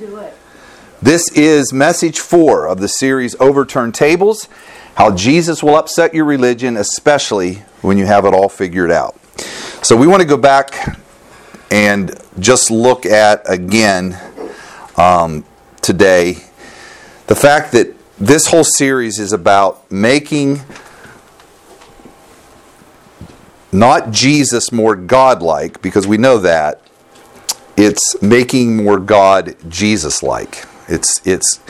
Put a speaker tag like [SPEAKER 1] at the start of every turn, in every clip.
[SPEAKER 1] Do it.
[SPEAKER 2] This is message four of the series Overturned Tables How Jesus Will Upset Your Religion, especially when you have it all figured out. So, we want to go back and just look at again um, today the fact that this whole series is about making not Jesus more godlike, because we know that, it's making more God Jesus like. It's, it's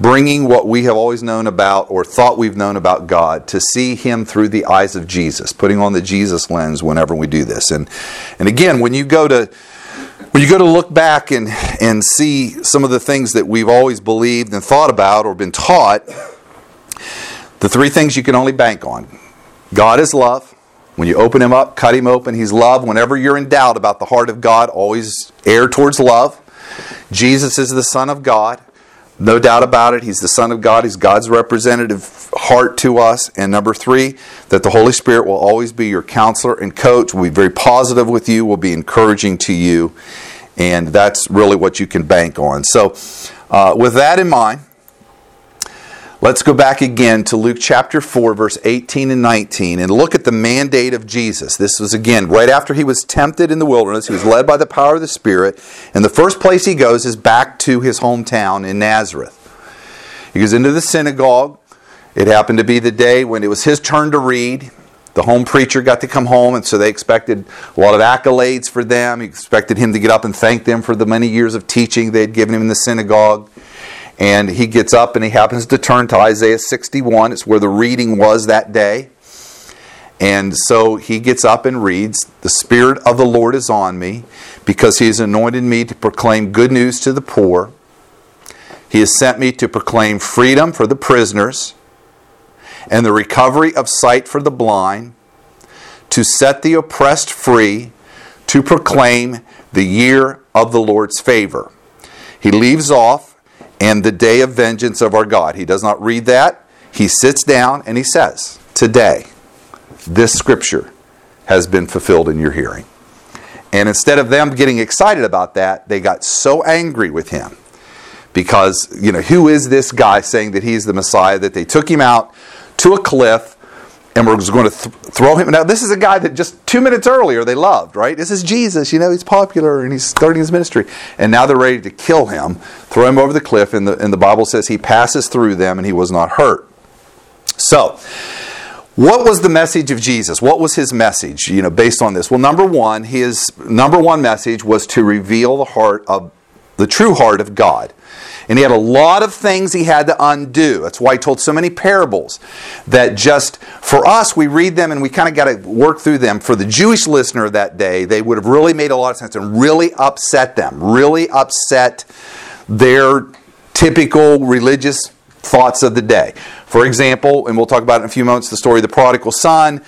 [SPEAKER 2] bringing what we have always known about or thought we've known about God to see Him through the eyes of Jesus, putting on the Jesus lens whenever we do this. And, and again, when you go to when you go to look back and, and see some of the things that we've always believed and thought about or been taught, the three things you can only bank on God is love. When you open him up, cut him open, he's love. Whenever you're in doubt about the heart of God, always err towards love. Jesus is the Son of God. No doubt about it. He's the Son of God. He's God's representative heart to us. And number three, that the Holy Spirit will always be your counselor and coach, will be very positive with you, will be encouraging to you. And that's really what you can bank on. So, uh, with that in mind, let's go back again to Luke chapter 4, verse 18 and 19, and look at the mandate of Jesus. This was again right after he was tempted in the wilderness. He was led by the power of the Spirit. And the first place he goes is back to his hometown in Nazareth. He goes into the synagogue. It happened to be the day when it was his turn to read. The home preacher got to come home, and so they expected a lot of accolades for them. He expected him to get up and thank them for the many years of teaching they had given him in the synagogue. And he gets up and he happens to turn to Isaiah 61. It's where the reading was that day. And so he gets up and reads, The Spirit of the Lord is on me, because he has anointed me to proclaim good news to the poor. He has sent me to proclaim freedom for the prisoners and the recovery of sight for the blind, to set the oppressed free, to proclaim the year of the Lord's favor. He leaves off, and the day of vengeance of our God. He does not read that. He sits down and he says, Today, this scripture has been fulfilled in your hearing. And instead of them getting excited about that, they got so angry with him because, you know, who is this guy saying that he's the Messiah that they took him out to a cliff and we're going to th- throw him. Now, this is a guy that just two minutes earlier they loved, right? This is Jesus. You know, he's popular and he's starting his ministry. And now they're ready to kill him, throw him over the cliff. And the, and the Bible says he passes through them and he was not hurt. So, what was the message of Jesus? What was his message, you know, based on this? Well, number one, his number one message was to reveal the heart of the true heart of God. And he had a lot of things he had to undo. That's why he told so many parables that just for us, we read them and we kind of got to work through them. For the Jewish listener of that day, they would have really made a lot of sense and really upset them, really upset their typical religious thoughts of the day. For example, and we'll talk about in a few moments, the story of the prodigal son,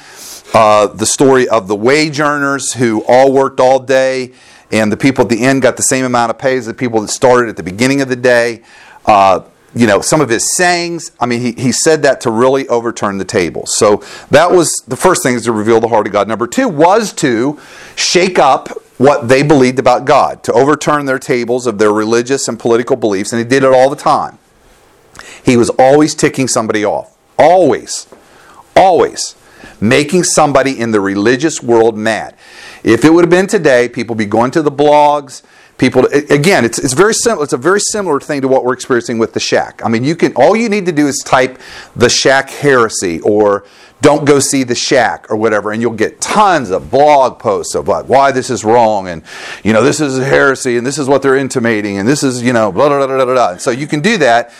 [SPEAKER 2] uh, the story of the wage earners who all worked all day and the people at the end got the same amount of pay as the people that started at the beginning of the day. Uh, you know, some of his sayings, I mean, he, he said that to really overturn the table. So that was the first thing is to reveal the heart of God. Number two was to shake up what they believed about God, to overturn their tables of their religious and political beliefs, and he did it all the time. He was always ticking somebody off. Always. Always. Making somebody in the religious world mad. If it would have been today, people be going to the blogs. People, again, it's, it's very similar. It's a very similar thing to what we're experiencing with the shack. I mean, you can all you need to do is type the shack heresy or don't go see the shack or whatever, and you'll get tons of blog posts of like why this is wrong and you know this is a heresy and this is what they're intimating and this is you know blah blah blah blah blah. So you can do that.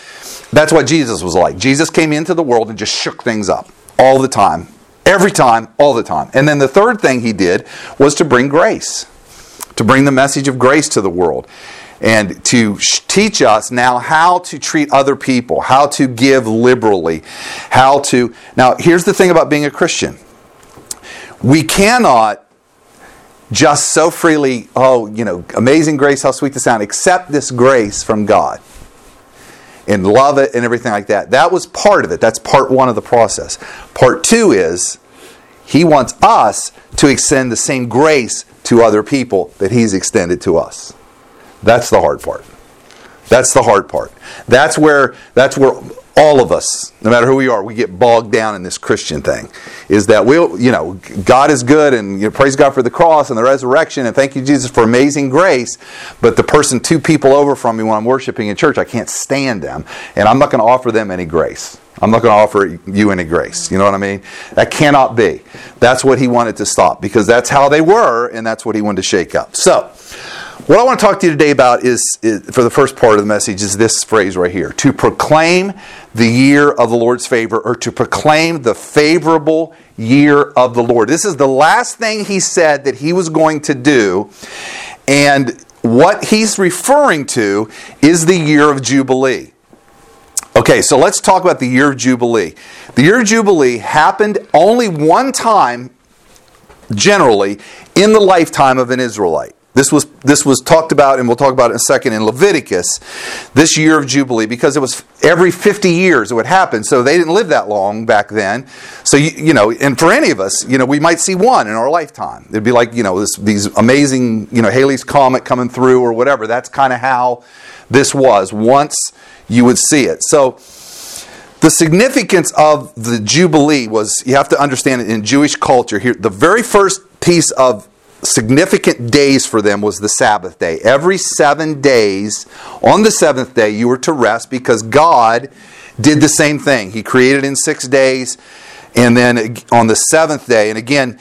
[SPEAKER 2] That's what Jesus was like. Jesus came into the world and just shook things up all the time Every time, all the time. And then the third thing he did was to bring grace, to bring the message of grace to the world, and to teach us now how to treat other people, how to give liberally, how to. Now, here's the thing about being a Christian we cannot just so freely, oh, you know, amazing grace, how sweet the sound, accept this grace from God and love it and everything like that. That was part of it. That's part one of the process. Part two is he wants us to extend the same grace to other people that he's extended to us. That's the hard part. That's the hard part. That's where that's where all of us, no matter who we are, we get bogged down in this Christian thing. Is that we'll, you know, God is good and you know, praise God for the cross and the resurrection and thank you, Jesus, for amazing grace. But the person two people over from me when I'm worshiping in church, I can't stand them. And I'm not going to offer them any grace. I'm not going to offer you any grace. You know what I mean? That cannot be. That's what he wanted to stop because that's how they were and that's what he wanted to shake up. So, what I want to talk to you today about is, is, for the first part of the message, is this phrase right here to proclaim the year of the Lord's favor, or to proclaim the favorable year of the Lord. This is the last thing he said that he was going to do, and what he's referring to is the year of Jubilee. Okay, so let's talk about the year of Jubilee. The year of Jubilee happened only one time, generally, in the lifetime of an Israelite. This was this was talked about, and we'll talk about it in a second in Leviticus. This year of Jubilee, because it was every 50 years it would happen. So they didn't live that long back then. So you, you know, and for any of us, you know, we might see one in our lifetime. It'd be like you know this, these amazing you know Halley's comet coming through or whatever. That's kind of how this was. Once you would see it. So. The significance of the Jubilee was you have to understand it in Jewish culture here. The very first piece of significant days for them was the Sabbath day. Every seven days, on the seventh day, you were to rest because God did the same thing. He created in six days, and then on the seventh day, and again,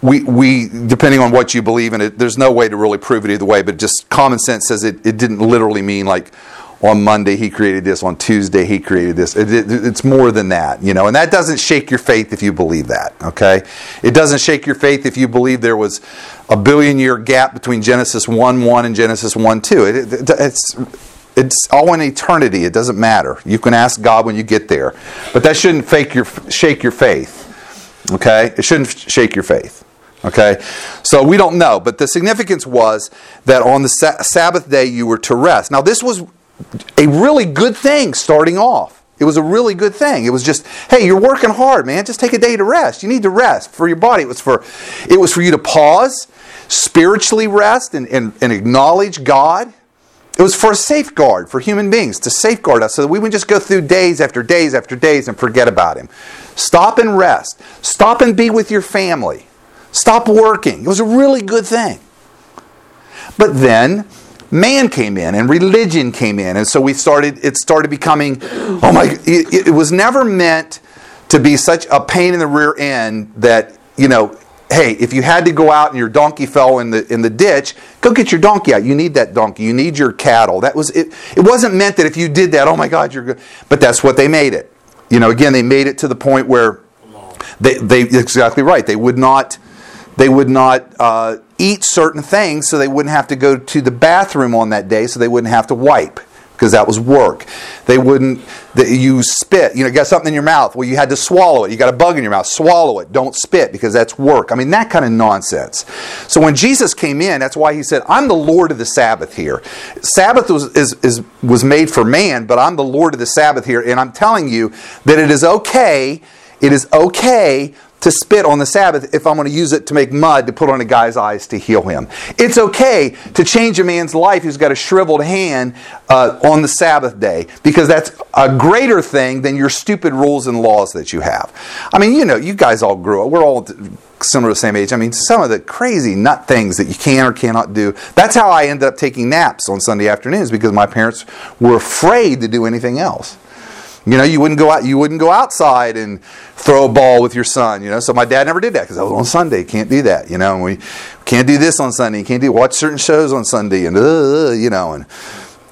[SPEAKER 2] we, we depending on what you believe in it, there's no way to really prove it either way, but just common sense says it, it didn't literally mean like on Monday he created this, on Tuesday he created this. It, it, it's more than that, you know, and that doesn't shake your faith if you believe that, okay? It doesn't shake your faith if you believe there was a billion year gap between Genesis 1 1 and Genesis 1 2. It, it's, it's all in eternity. It doesn't matter. You can ask God when you get there. But that shouldn't fake your, shake your faith, okay? It shouldn't shake your faith. Okay? So we don't know, but the significance was that on the Sabbath day you were to rest. Now, this was a really good thing starting off. It was a really good thing. It was just, hey, you're working hard, man. Just take a day to rest. You need to rest for your body. It was for, it was for you to pause, spiritually rest, and, and, and acknowledge God. It was for a safeguard for human beings to safeguard us so that we would just go through days after days after days and forget about Him. Stop and rest. Stop and be with your family. Stop working. It was a really good thing. But then man came in and religion came in. And so we started it started becoming oh my it, it, was never meant to be such a pain in the rear end that you know hey if you had to go out and your donkey fell in the in the ditch go get your donkey out. You need that donkey. You need your cattle. That was it it wasn't meant that if you did that oh my god you're good. But that's what they made it. You know again they made it to the point where they they exactly right. They would not they would not uh, eat certain things so they wouldn't have to go to the bathroom on that day so they wouldn't have to wipe because that was work. They wouldn't, they, you spit, you know, got something in your mouth. Well, you had to swallow it. You got a bug in your mouth. Swallow it. Don't spit because that's work. I mean, that kind of nonsense. So when Jesus came in, that's why he said, I'm the Lord of the Sabbath here. Sabbath was, is, is, was made for man, but I'm the Lord of the Sabbath here. And I'm telling you that it is okay, it is okay to spit on the Sabbath if I'm going to use it to make mud to put on a guy's eyes to heal him. It's okay to change a man's life who's got a shriveled hand uh, on the Sabbath day because that's a greater thing than your stupid rules and laws that you have. I mean, you know, you guys all grew up. We're all similar to the same age. I mean, some of the crazy nut things that you can or cannot do. That's how I ended up taking naps on Sunday afternoons because my parents were afraid to do anything else. You know, you wouldn't go out. You wouldn't go outside and throw a ball with your son. You know, so my dad never did that because I was on Sunday. Can't do that. You know, and we can't do this on Sunday. Can't do watch certain shows on Sunday, and uh, you know, and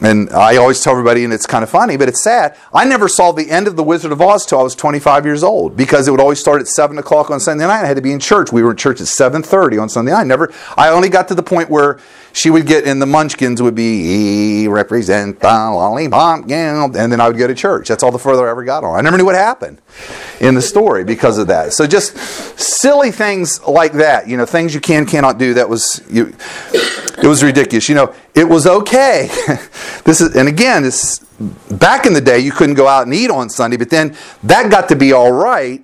[SPEAKER 2] and I always tell everybody, and it's kind of funny, but it's sad. I never saw the end of The Wizard of Oz till I was 25 years old because it would always start at 7 o'clock on Sunday night. I had to be in church. We were in church at 7.30 on Sunday night. Never, I only got to the point where she would get, and the munchkins would be, represent the lollipop, and then I would go to church. That's all the further I ever got on. I never knew what happened in the story because of that. So just silly things like that, you know, things you can, cannot do. That was, you, it was ridiculous. You know, it was okay. this is, and again, this back in the day, you couldn't go out and eat on Sunday, but then that got to be all right.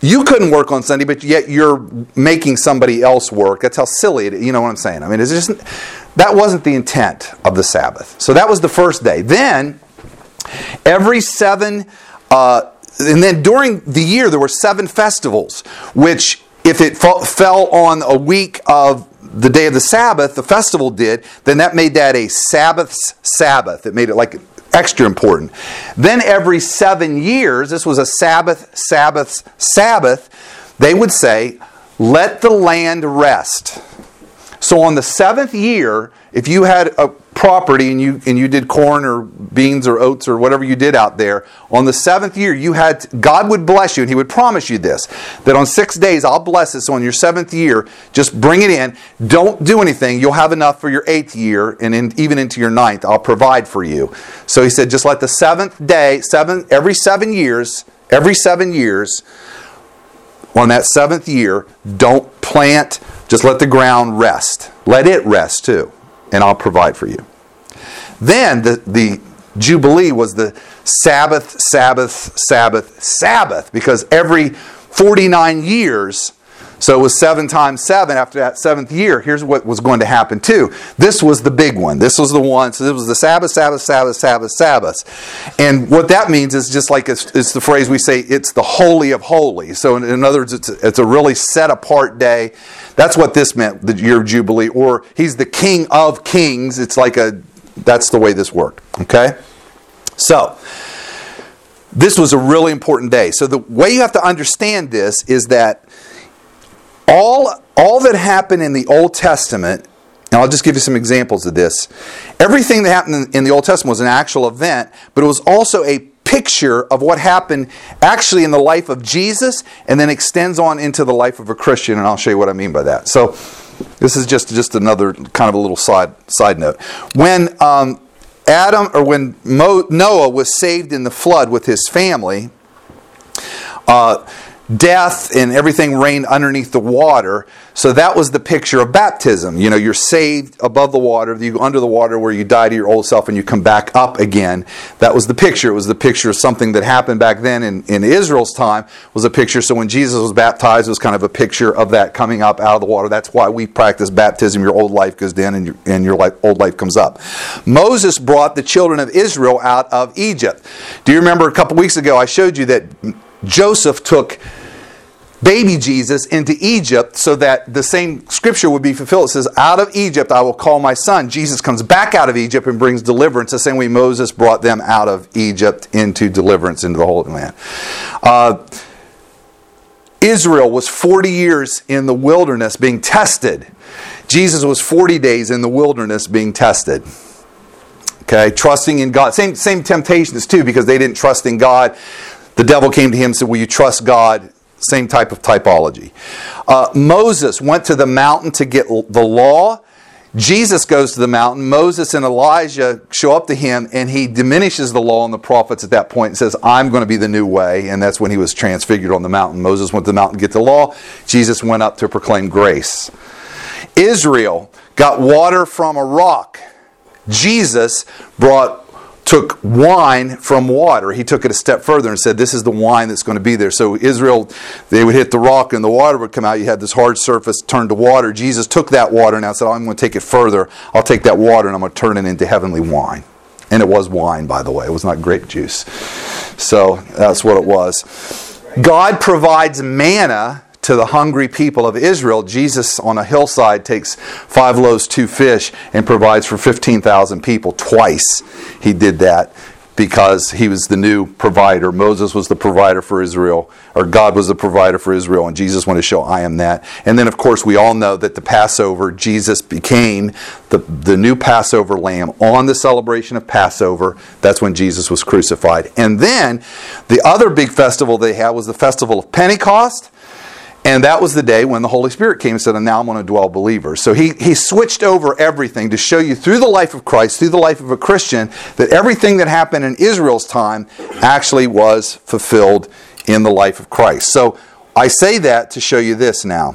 [SPEAKER 2] You couldn't work on Sunday, but yet you're making somebody else work. That's how silly it is. You know what I'm saying? I mean, it's just that wasn't the intent of the Sabbath. So that was the first day. Then, every seven, uh, and then during the year, there were seven festivals, which, if it fell on a week of the day of the Sabbath, the festival did, then that made that a Sabbath's Sabbath. It made it like extra important. Then every seven years, this was a Sabbath, Sabbath's Sabbath, they would say, let the land rest. So on the seventh year, if you had a property and you and you did corn or beans or oats or whatever you did out there, on the seventh year you had God would bless you and He would promise you this that on six days I'll bless it. So on your seventh year, just bring it in. Don't do anything. You'll have enough for your eighth year and in, even into your ninth. I'll provide for you. So He said, just let the seventh day, seven every seven years, every seven years. On that seventh year, don't plant, just let the ground rest. Let it rest too, and I'll provide for you. Then the, the Jubilee was the Sabbath, Sabbath, Sabbath, Sabbath, because every 49 years, so it was seven times seven after that seventh year. Here's what was going to happen too. This was the big one. This was the one. So this was the Sabbath, Sabbath, Sabbath, Sabbath, Sabbath. And what that means is just like it's, it's the phrase we say, it's the holy of holies. So in, in other words, it's, it's a really set apart day. That's what this meant, the year of Jubilee. Or he's the king of kings. It's like a, that's the way this worked. Okay? So, this was a really important day. So the way you have to understand this is that all, all that happened in the Old Testament, and I'll just give you some examples of this. Everything that happened in the Old Testament was an actual event, but it was also a picture of what happened actually in the life of Jesus and then extends on into the life of a Christian, and I'll show you what I mean by that. So, this is just, just another kind of a little side, side note. When um, Adam, or when Mo, Noah was saved in the flood with his family, uh, death and everything reigned underneath the water. So that was the picture of baptism. You know, you're saved above the water, you go under the water where you die to your old self and you come back up again. That was the picture. It was the picture of something that happened back then in, in Israel's time was a picture. So when Jesus was baptized, it was kind of a picture of that coming up out of the water. That's why we practice baptism. Your old life goes down and your, and your life, old life comes up. Moses brought the children of Israel out of Egypt. Do you remember a couple weeks ago I showed you that Joseph took baby Jesus into Egypt so that the same scripture would be fulfilled. It says, Out of Egypt I will call my son. Jesus comes back out of Egypt and brings deliverance, the same way Moses brought them out of Egypt into deliverance into the Holy Land. Uh, Israel was 40 years in the wilderness being tested. Jesus was 40 days in the wilderness being tested. Okay, trusting in God. Same, same temptations too, because they didn't trust in God. The devil came to him and said, Will you trust God? Same type of typology. Uh, Moses went to the mountain to get the law. Jesus goes to the mountain. Moses and Elijah show up to him, and he diminishes the law and the prophets at that point and says, I'm going to be the new way. And that's when he was transfigured on the mountain. Moses went to the mountain to get the law. Jesus went up to proclaim grace. Israel got water from a rock. Jesus brought took wine from water. He took it a step further and said, This is the wine that's going to be there. So Israel, they would hit the rock and the water would come out. You had this hard surface turned to water. Jesus took that water and I said, I'm going to take it further. I'll take that water and I'm going to turn it into heavenly wine. And it was wine, by the way. It was not grape juice. So that's what it was. God provides manna to the hungry people of Israel, Jesus on a hillside takes five loaves, two fish, and provides for 15,000 people. Twice he did that because he was the new provider. Moses was the provider for Israel, or God was the provider for Israel, and Jesus wanted to show, I am that. And then, of course, we all know that the Passover, Jesus became the, the new Passover lamb on the celebration of Passover. That's when Jesus was crucified. And then the other big festival they had was the festival of Pentecost. And that was the day when the Holy Spirit came and said, and now I'm going to dwell believers. So he, he switched over everything to show you through the life of Christ, through the life of a Christian, that everything that happened in Israel's time actually was fulfilled in the life of Christ. So I say that to show you this now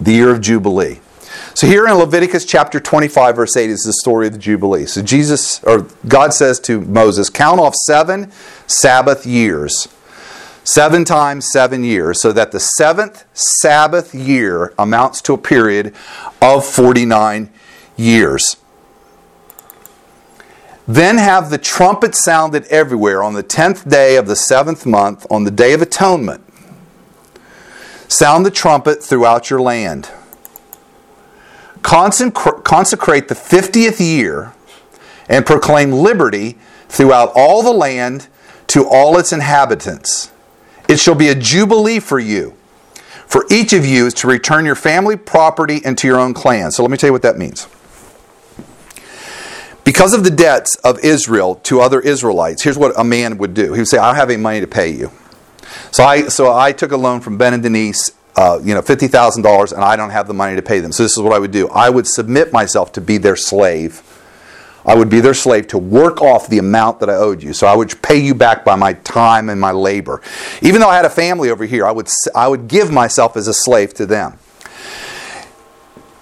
[SPEAKER 2] the year of Jubilee. So here in Leviticus chapter 25, verse 8 is the story of the Jubilee. So Jesus, or God says to Moses, count off seven Sabbath years seven times seven years, so that the seventh Sabbath year amounts to a period of 49 years. Then have the trumpet sounded everywhere on the tenth day of the seventh month, on the day of atonement. Sound the trumpet throughout your land. Consecrate the fiftieth year and proclaim liberty throughout all the land to all its inhabitants. It shall be a jubilee for you. For each of you is to return your family property into your own clan. So let me tell you what that means. Because of the debts of Israel to other Israelites, here's what a man would do. He would say, I don't have any money to pay you. So I, so I took a loan from Ben and Denise, uh, you know, $50,000, and I don't have the money to pay them. So this is what I would do. I would submit myself to be their slave. I would be their slave to work off the amount that I owed you. So I would pay you back by my time and my labor. Even though I had a family over here, I would, I would give myself as a slave to them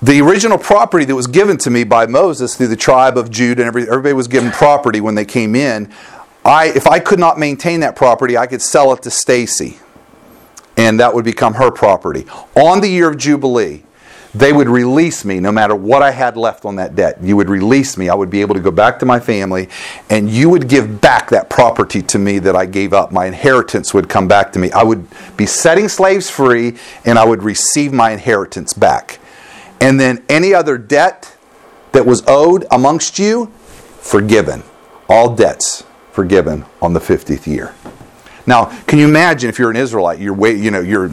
[SPEAKER 2] the original property that was given to me by Moses through the tribe of Judah, and everybody was given property when they came in. I, if I could not maintain that property, I could sell it to Stacy, and that would become her property. On the year of Jubilee, they would release me no matter what I had left on that debt. You would release me. I would be able to go back to my family, and you would give back that property to me that I gave up. My inheritance would come back to me. I would be setting slaves free, and I would receive my inheritance back. And then any other debt that was owed amongst you, forgiven. All debts forgiven on the 50th year. Now, can you imagine if you're an Israelite, you're wait, you know, you're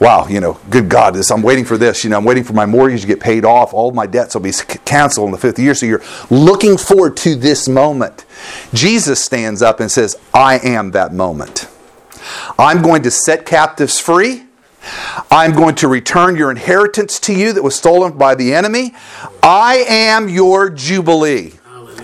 [SPEAKER 2] wow, you know, good God, this I'm waiting for this, you know, I'm waiting for my mortgage to get paid off, all my debts will be canceled in the fifth year. So you're looking forward to this moment. Jesus stands up and says, I am that moment. I'm going to set captives free. I'm going to return your inheritance to you that was stolen by the enemy. I am your Jubilee.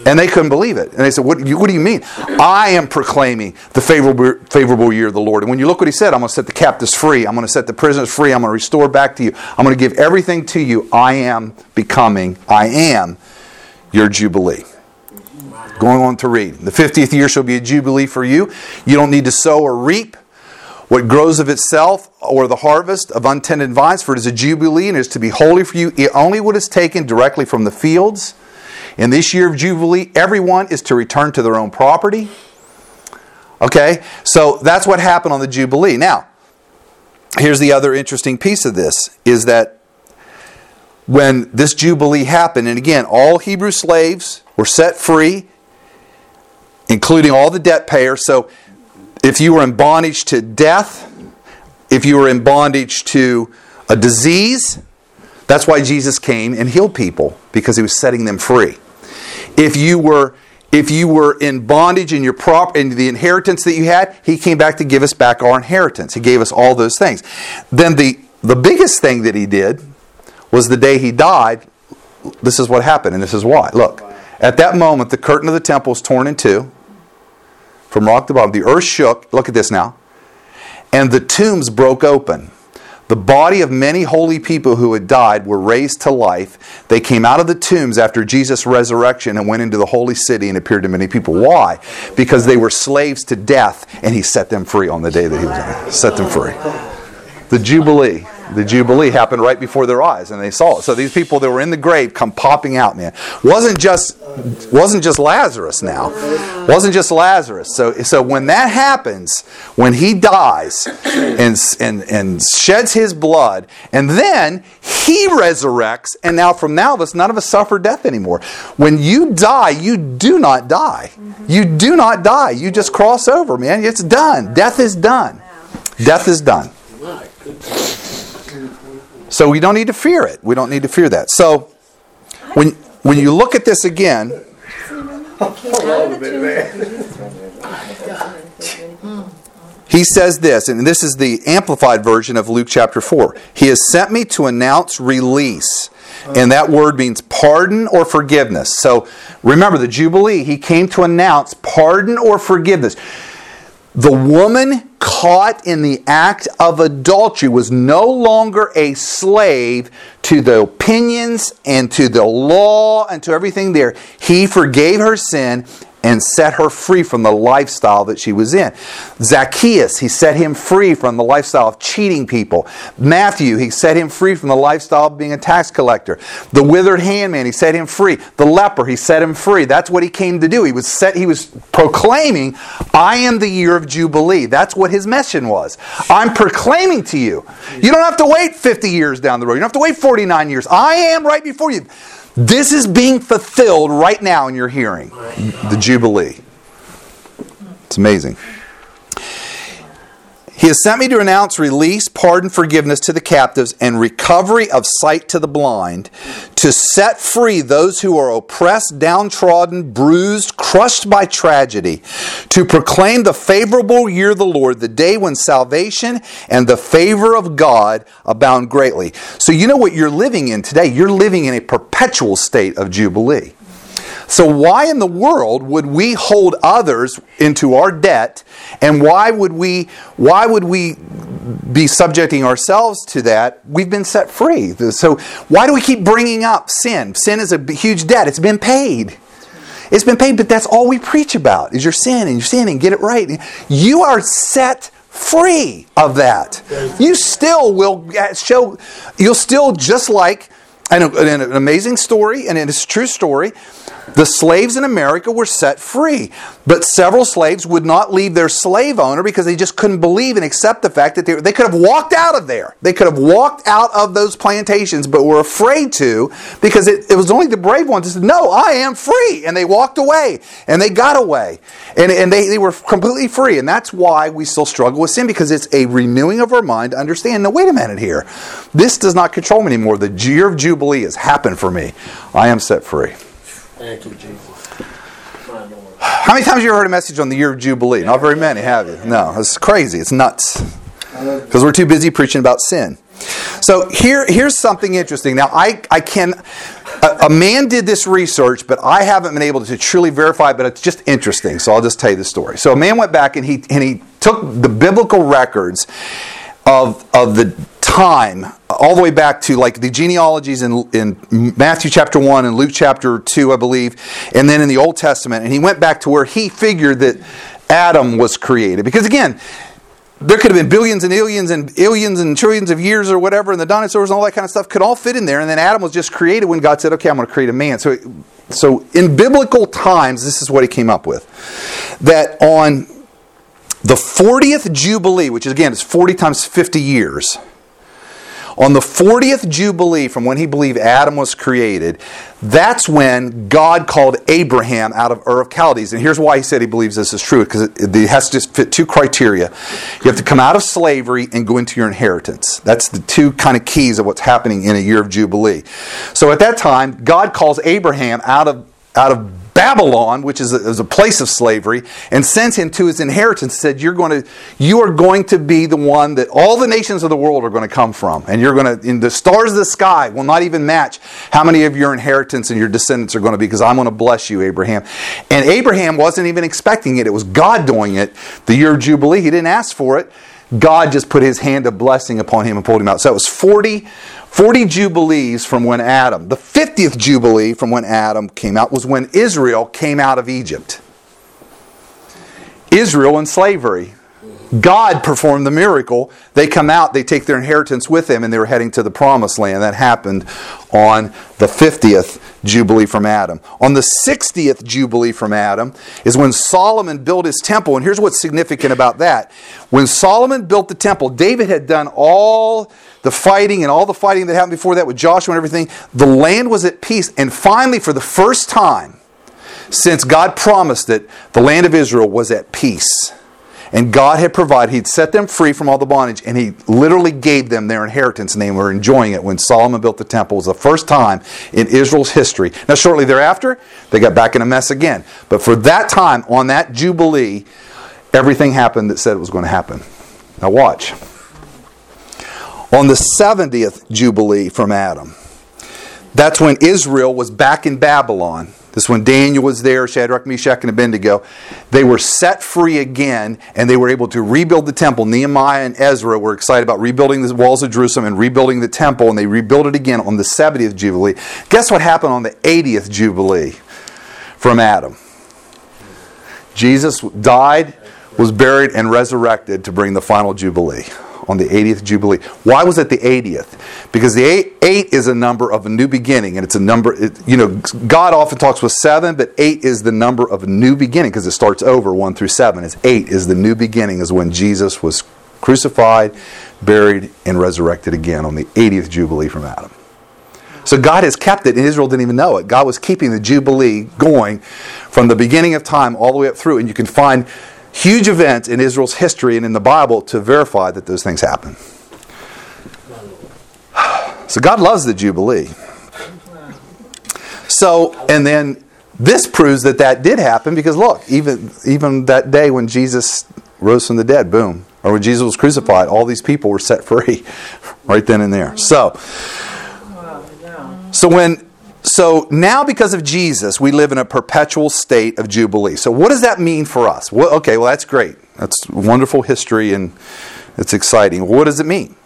[SPEAKER 2] And they couldn't believe it. And they said, what, what, do you mean? I am proclaiming the favorable, favorable year of the Lord. And when you look what he said, I'm going to set the captives free. I'm going to set the prisoners free. I'm going to restore back to you. I'm going to give everything to you. I am becoming, I am your Jubilee. Going on to read. The 50th year shall be a Jubilee for you. You don't need to sow or reap what grows of itself, or the harvest of untended vines, for it is a jubilee and it is to be holy for you. Only what is taken directly from the fields. In this year of jubilee, everyone is to return to their own property. Okay, so that's what happened on the jubilee. Now, here's the other interesting piece of this: is that when this jubilee happened, and again, all Hebrew slaves were set free, including all the debt payers. So if you were in bondage to death, if you were in bondage to a disease, that's why Jesus came and healed people because he was setting them free. If you were if you were in bondage in your prop in the inheritance that you had, he came back to give us back our inheritance. He gave us all those things. Then the the biggest thing that he did was the day he died. This is what happened, and this is why. Look, at that moment, the curtain of the temple was torn in two from rock to bottom. The earth shook. Look at this now. And the tombs broke open. The body of many holy people who had died were raised to life. They came out of the tombs after Jesus' resurrection and went into the holy city and appeared to many people. Why? Because they were slaves to death and he set them free on the day that he was. Set them free. The Jubilee the Jubilee happened right before their eyes, and they saw it. So these people that were in the grave come popping out, man. wasn't just wasn't just Lazarus now, wasn't just Lazarus. So so when that happens, when he dies and and and sheds his blood, and then he resurrects, and now from now of us, none of us suffer death anymore. When you die, you do not die. You do not die. You just cross over, man. It's done. Death is done. Death is done. So we don't need to fear it. We don't need to fear that. So when when you look at this again, he says this, and this is the amplified version of Luke chapter 4. He has sent me to announce release. And that word means pardon or forgiveness. So remember the Jubilee, he came to announce pardon or forgiveness. The woman caught in the act of adultery was no longer a slave to the opinions and to the law and to everything there. He forgave her sin and set her free from the lifestyle that she was in. Zacchaeus, he set him free from the lifestyle of cheating people. Matthew, he set him free from the lifestyle of being a tax collector. The withered handman, he set him free. The leper, he set him free. That's what he came to do. He was set he was proclaiming, I am the year of jubilee. That's what his mission was. I'm proclaiming to you. You don't have to wait 50 years down the road. You don't have to wait 49 years. I am right before you. This is being fulfilled right now in your hearing. The Jubilee. It's amazing. He has sent me to announce release, pardon, forgiveness to the captives, and recovery of sight to the blind, to set free those who are oppressed, downtrodden, bruised, crushed by tragedy, to proclaim the favorable year of the Lord, the day when salvation and the favor of God abound greatly. So, you know what you're living in today? You're living in a perpetual state of Jubilee. So, why in the world would we hold others into our debt, and why would we why would we be subjecting ourselves to that? We've been set free. So, why do we keep bringing up sin? Sin is a huge debt. It's been paid. It's been paid, but that's all we preach about is your sin and your sin and get it right. You are set free of that. You still will uh, show. You'll still just like an, an amazing story, and it's a true story. The slaves in America were set free, but several slaves would not leave their slave owner because they just couldn't believe and accept the fact that they, they could have walked out of there. They could have walked out of those plantations, but were afraid to because it, it was only the brave ones that said, No, I am free. And they walked away and they got away and, and they, they were completely free. And that's why we still struggle with sin because it's a renewing of our mind to understand now, wait a minute here. This does not control me anymore. The year of Jubilee has happened for me. I am set free.
[SPEAKER 1] Thank you, Jesus.
[SPEAKER 2] How many times have you heard a message on the year of Jubilee? Not very many, have you? No, it's crazy. It's nuts. Because we're too busy preaching about sin. So here, here's something interesting. Now, I, I can, a, a, man did this research, but I haven't been able to truly verify. But it's just interesting, so I'll just tell you the story. So a man went back and he and he took the biblical records of of the time, all the way back to like the genealogies in, in Matthew chapter 1 and Luke chapter 2, I believe, and then in the Old Testament. And he went back to where he figured that Adam was created. Because again, there could have been billions and billions and billions and trillions of years or whatever, and the dinosaurs and all that kind of stuff could all fit in there. And then Adam was just created when God said, "Okay, I'm going to create a man." So, so in biblical times, this is what he came up with: that on the 40th jubilee, which is again is 40 times 50 years, on the 40th Jubilee from when he believed Adam was created, that's when God called Abraham out of Ur of Chaldees. And here's why he said he believes this is true because it, has to just fit two criteria. You have to come out of slavery and go into your inheritance. That's the two kind of keys of what's happening in a year of Jubilee. So at that time, God calls Abraham out of out of Babylon, which is a, is a, place of slavery, and sent him to his inheritance. Said, "You're going to, you are going to be the one that all the nations of the world are going to come from, and you're going to, in the stars of the sky will not even match how many of your inheritance and your descendants are going to be, because I'm going to bless you, Abraham." And Abraham wasn't even expecting it; it was God doing it. The year of jubilee, he didn't ask for it. God just put his hand of blessing upon him and pulled him out. So it was 40 40 jubilees from when Adam, the 50th jubilee from when Adam came out, was when Israel came out of Egypt. Israel in slavery. God performed the miracle. They come out, they take their inheritance with them, and they were heading to the promised land. That happened on the 50th Jubilee from Adam. On the 60th Jubilee from Adam is when Solomon built his temple. And here's what's significant about that. When Solomon built the temple, David had done all the fighting and all the fighting that happened before that with Joshua and everything. The land was at peace. And finally, for the first time since God promised it, the land of Israel was at peace. And God had provided, He'd set them free from all the bondage, and He literally gave them their inheritance, and they were enjoying it when Solomon built the temple. It was the first time in Israel's history. Now, shortly thereafter, they got back in a mess again. But for that time, on that Jubilee, everything happened that said it was going to happen. Now, watch. On the 70th Jubilee from Adam, that's when Israel was back in Babylon this when Daniel was there, Shadrach, Meshach, and Abednego. They were set free again, and they were able to rebuild the temple. Nehemiah and Ezra were excited about rebuilding the walls of Jerusalem and rebuilding the temple, and they rebuilt it again on the 70th Jubilee. Guess what happened on the 80th Jubilee from Adam? Jesus died, was buried, and resurrected to bring the final Jubilee on the 80th Jubilee. Why was it the 80th? Because the eight, eight is a number of a new beginning, and it's a number, it, you know, God often talks with seven, but eight is the number of a new beginning because it starts over one through seven. It's eight is the new beginning, is when Jesus was crucified, buried, and resurrected again on the 80th Jubilee from Adam. So God has kept it, and Israel didn't even know it. God was keeping the Jubilee going from the beginning of time all the way up through, and you can find huge events in Israel's history and in the Bible to verify that those things happen. So God loves the Jubilee. So, and then this proves that that did happen because look, even even that day when Jesus rose from the dead, boom, or when Jesus was crucified, all these people were set free right then and there. So, so when so now because of Jesus, we live in a perpetual state of jubilee. So what does that mean for us? Well, okay, well that's great. That's wonderful history and it's exciting. What does it mean?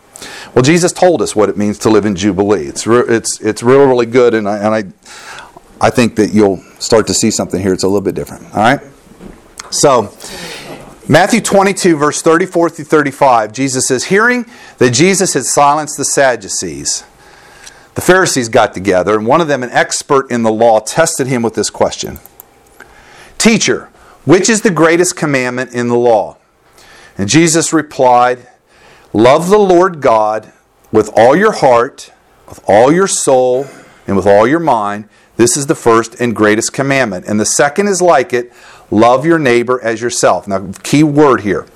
[SPEAKER 2] Well, Jesus told us what it means to live in jubilee. It's re- it's it's really really good, and I and I I think that you'll start to see something here. It's a little bit different. All right. So. Matthew 22, verse 34 through 35, Jesus says, Hearing that Jesus had silenced the Sadducees, the Pharisees got together, and one of them, an expert in the law, tested him with this question Teacher, which is the greatest commandment in the law? And Jesus replied, Love the Lord God with all your heart, with all your soul, and with all your mind. This is the first and greatest commandment. And the second is like it love your neighbor as yourself. Now, key word here.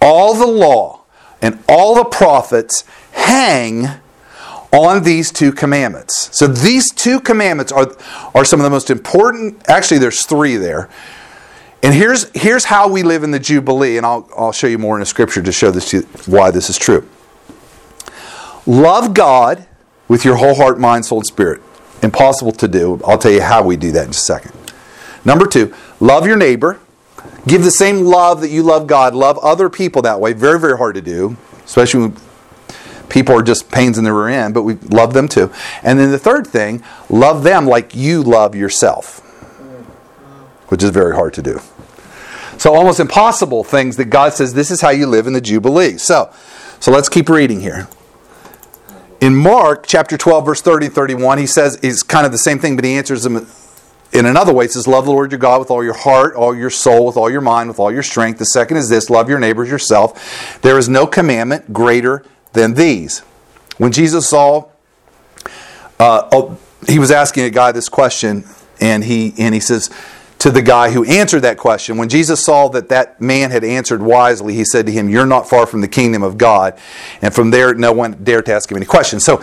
[SPEAKER 2] All the law and all the prophets hang on these two commandments. So these two commandments are, are some of the most important. Actually, there's three there. And here's, here's how we live in the Jubilee, and I'll, I'll show you more in the scripture to show this to why this is true. Love God with your whole heart, mind, soul, and spirit. Impossible to do. I'll tell you how we do that in a second. Number two, love your neighbor. Give the same love that you love God. Love other people that way. Very, very hard to do, especially when people are just pains in the rear end, but we love them too. And then the third thing, love them like you love yourself, which is very hard to do. So almost impossible things that God says this is how you live in the Jubilee. So, so let's keep reading here. In Mark chapter 12, verse 30 and 31, he says it's kind of the same thing, but he answers them in another way. Says, Love the Lord your God with all your heart, all your soul, with all your mind, with all your strength. The second is this love your neighbors yourself. There is no commandment greater than these. When Jesus saw, uh, oh, he was asking a guy this question, and he and he says to the guy who answered that question, when Jesus saw that that man had answered wisely, he said to him, "You're not far from the kingdom of God." And from there, no one dared to ask him any questions. So,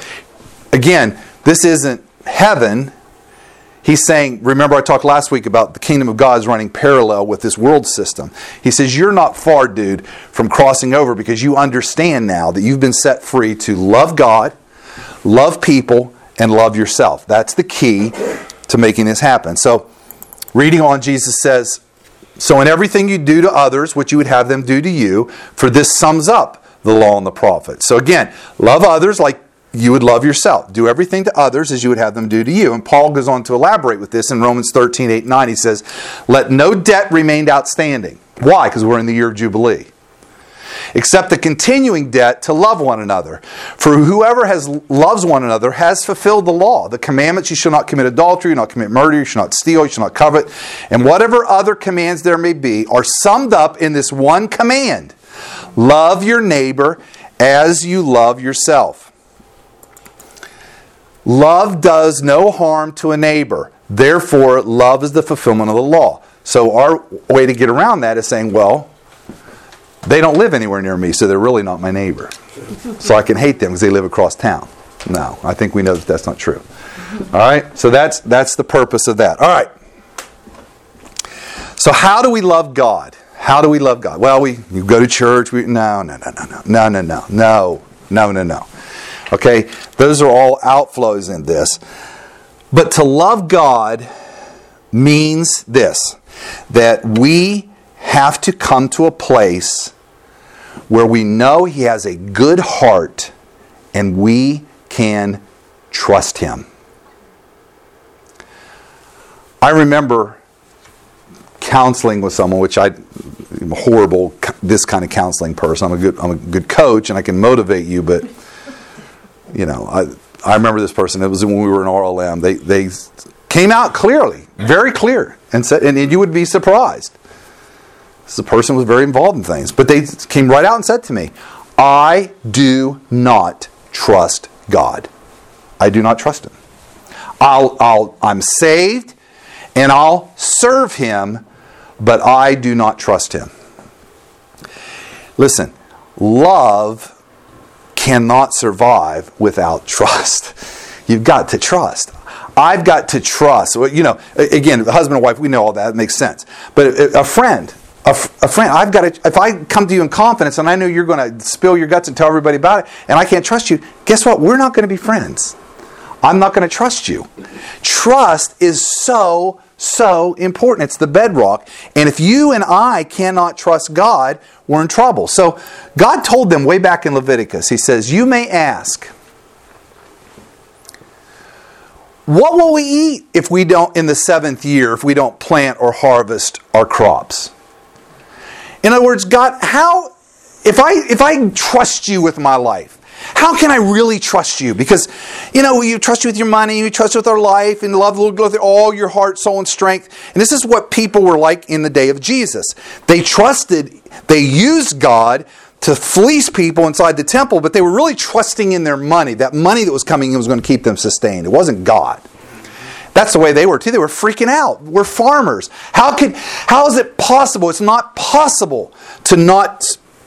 [SPEAKER 2] again, this isn't heaven. He's saying, remember I talked last week about the kingdom of God is running parallel with this world system. He says, You're not far, dude, from crossing over because you understand now that you've been set free to love God, love people, and love yourself. That's the key to making this happen. So, reading on, Jesus says, So in everything you do to others, what you would have them do to you, for this sums up the law and the prophets. So again, love others like you would love yourself. Do everything to others as you would have them do to you. And Paul goes on to elaborate with this in Romans 13, 8, 9. He says, Let no debt remain outstanding. Why? Because we're in the year of Jubilee. Except the continuing debt to love one another. For whoever has loves one another has fulfilled the law. The commandments you shall not commit adultery, you shall not commit murder, you shall not steal, you shall not covet, and whatever other commands there may be are summed up in this one command. Love your neighbor as you love yourself. Love does no harm to a neighbor. Therefore, love is the fulfillment of the law. So, our way to get around that is saying, well, they don't live anywhere near me, so they're really not my neighbor. So I can hate them because they live across town. No, I think we know that that's not true. All right? So that's that's the purpose of that. All right. So how do we love God? How do we love God? Well, we you go to church. We no no no no no no no no no no no no. Okay, those are all outflows in this. But to love God means this that we have to come to a place where we know He has a good heart and we can trust Him. I remember counseling with someone, which I I'm a horrible this kind of counseling person. I'm a good I'm a good coach and I can motivate you, but you know, I I remember this person. It was when we were in RLM. They they came out clearly, very clear, and said, and you would be surprised. The person was very involved in things, but they came right out and said to me, "I do not trust God. I do not trust Him. I'll, I'll I'm saved, and I'll serve Him." but I do not trust him. Listen, love cannot survive without trust. You've got to trust. I've got to trust. You know, again, husband and wife, we know all that. It makes sense. But a friend, a, a, friend, I've got to, if I come to you in confidence and I know you're going to spill your guts and tell everybody about it, and I can't trust you, guess what? We're not going to be friends. I'm not going to trust you. Trust is so so important. It's the bedrock. And if you and I cannot trust God, we're in trouble. So God told them way back in Leviticus, He says, You may ask, What will we eat if we don't, in the seventh year, if we don't plant or harvest our crops? In other words, God, how, if I, if I trust you with my life, how can I really trust you? Because, you know, you trust you with your money, you trust with our life, and love with all your heart, soul, and strength. And this is what people were like in the day of Jesus. They trusted, they used God to fleece people inside the temple, but they were really trusting in their money. That money that was coming in was going to keep them sustained. It wasn't God. That's the way they were too. They were freaking out. We're farmers. How can how is it possible? It's not possible to not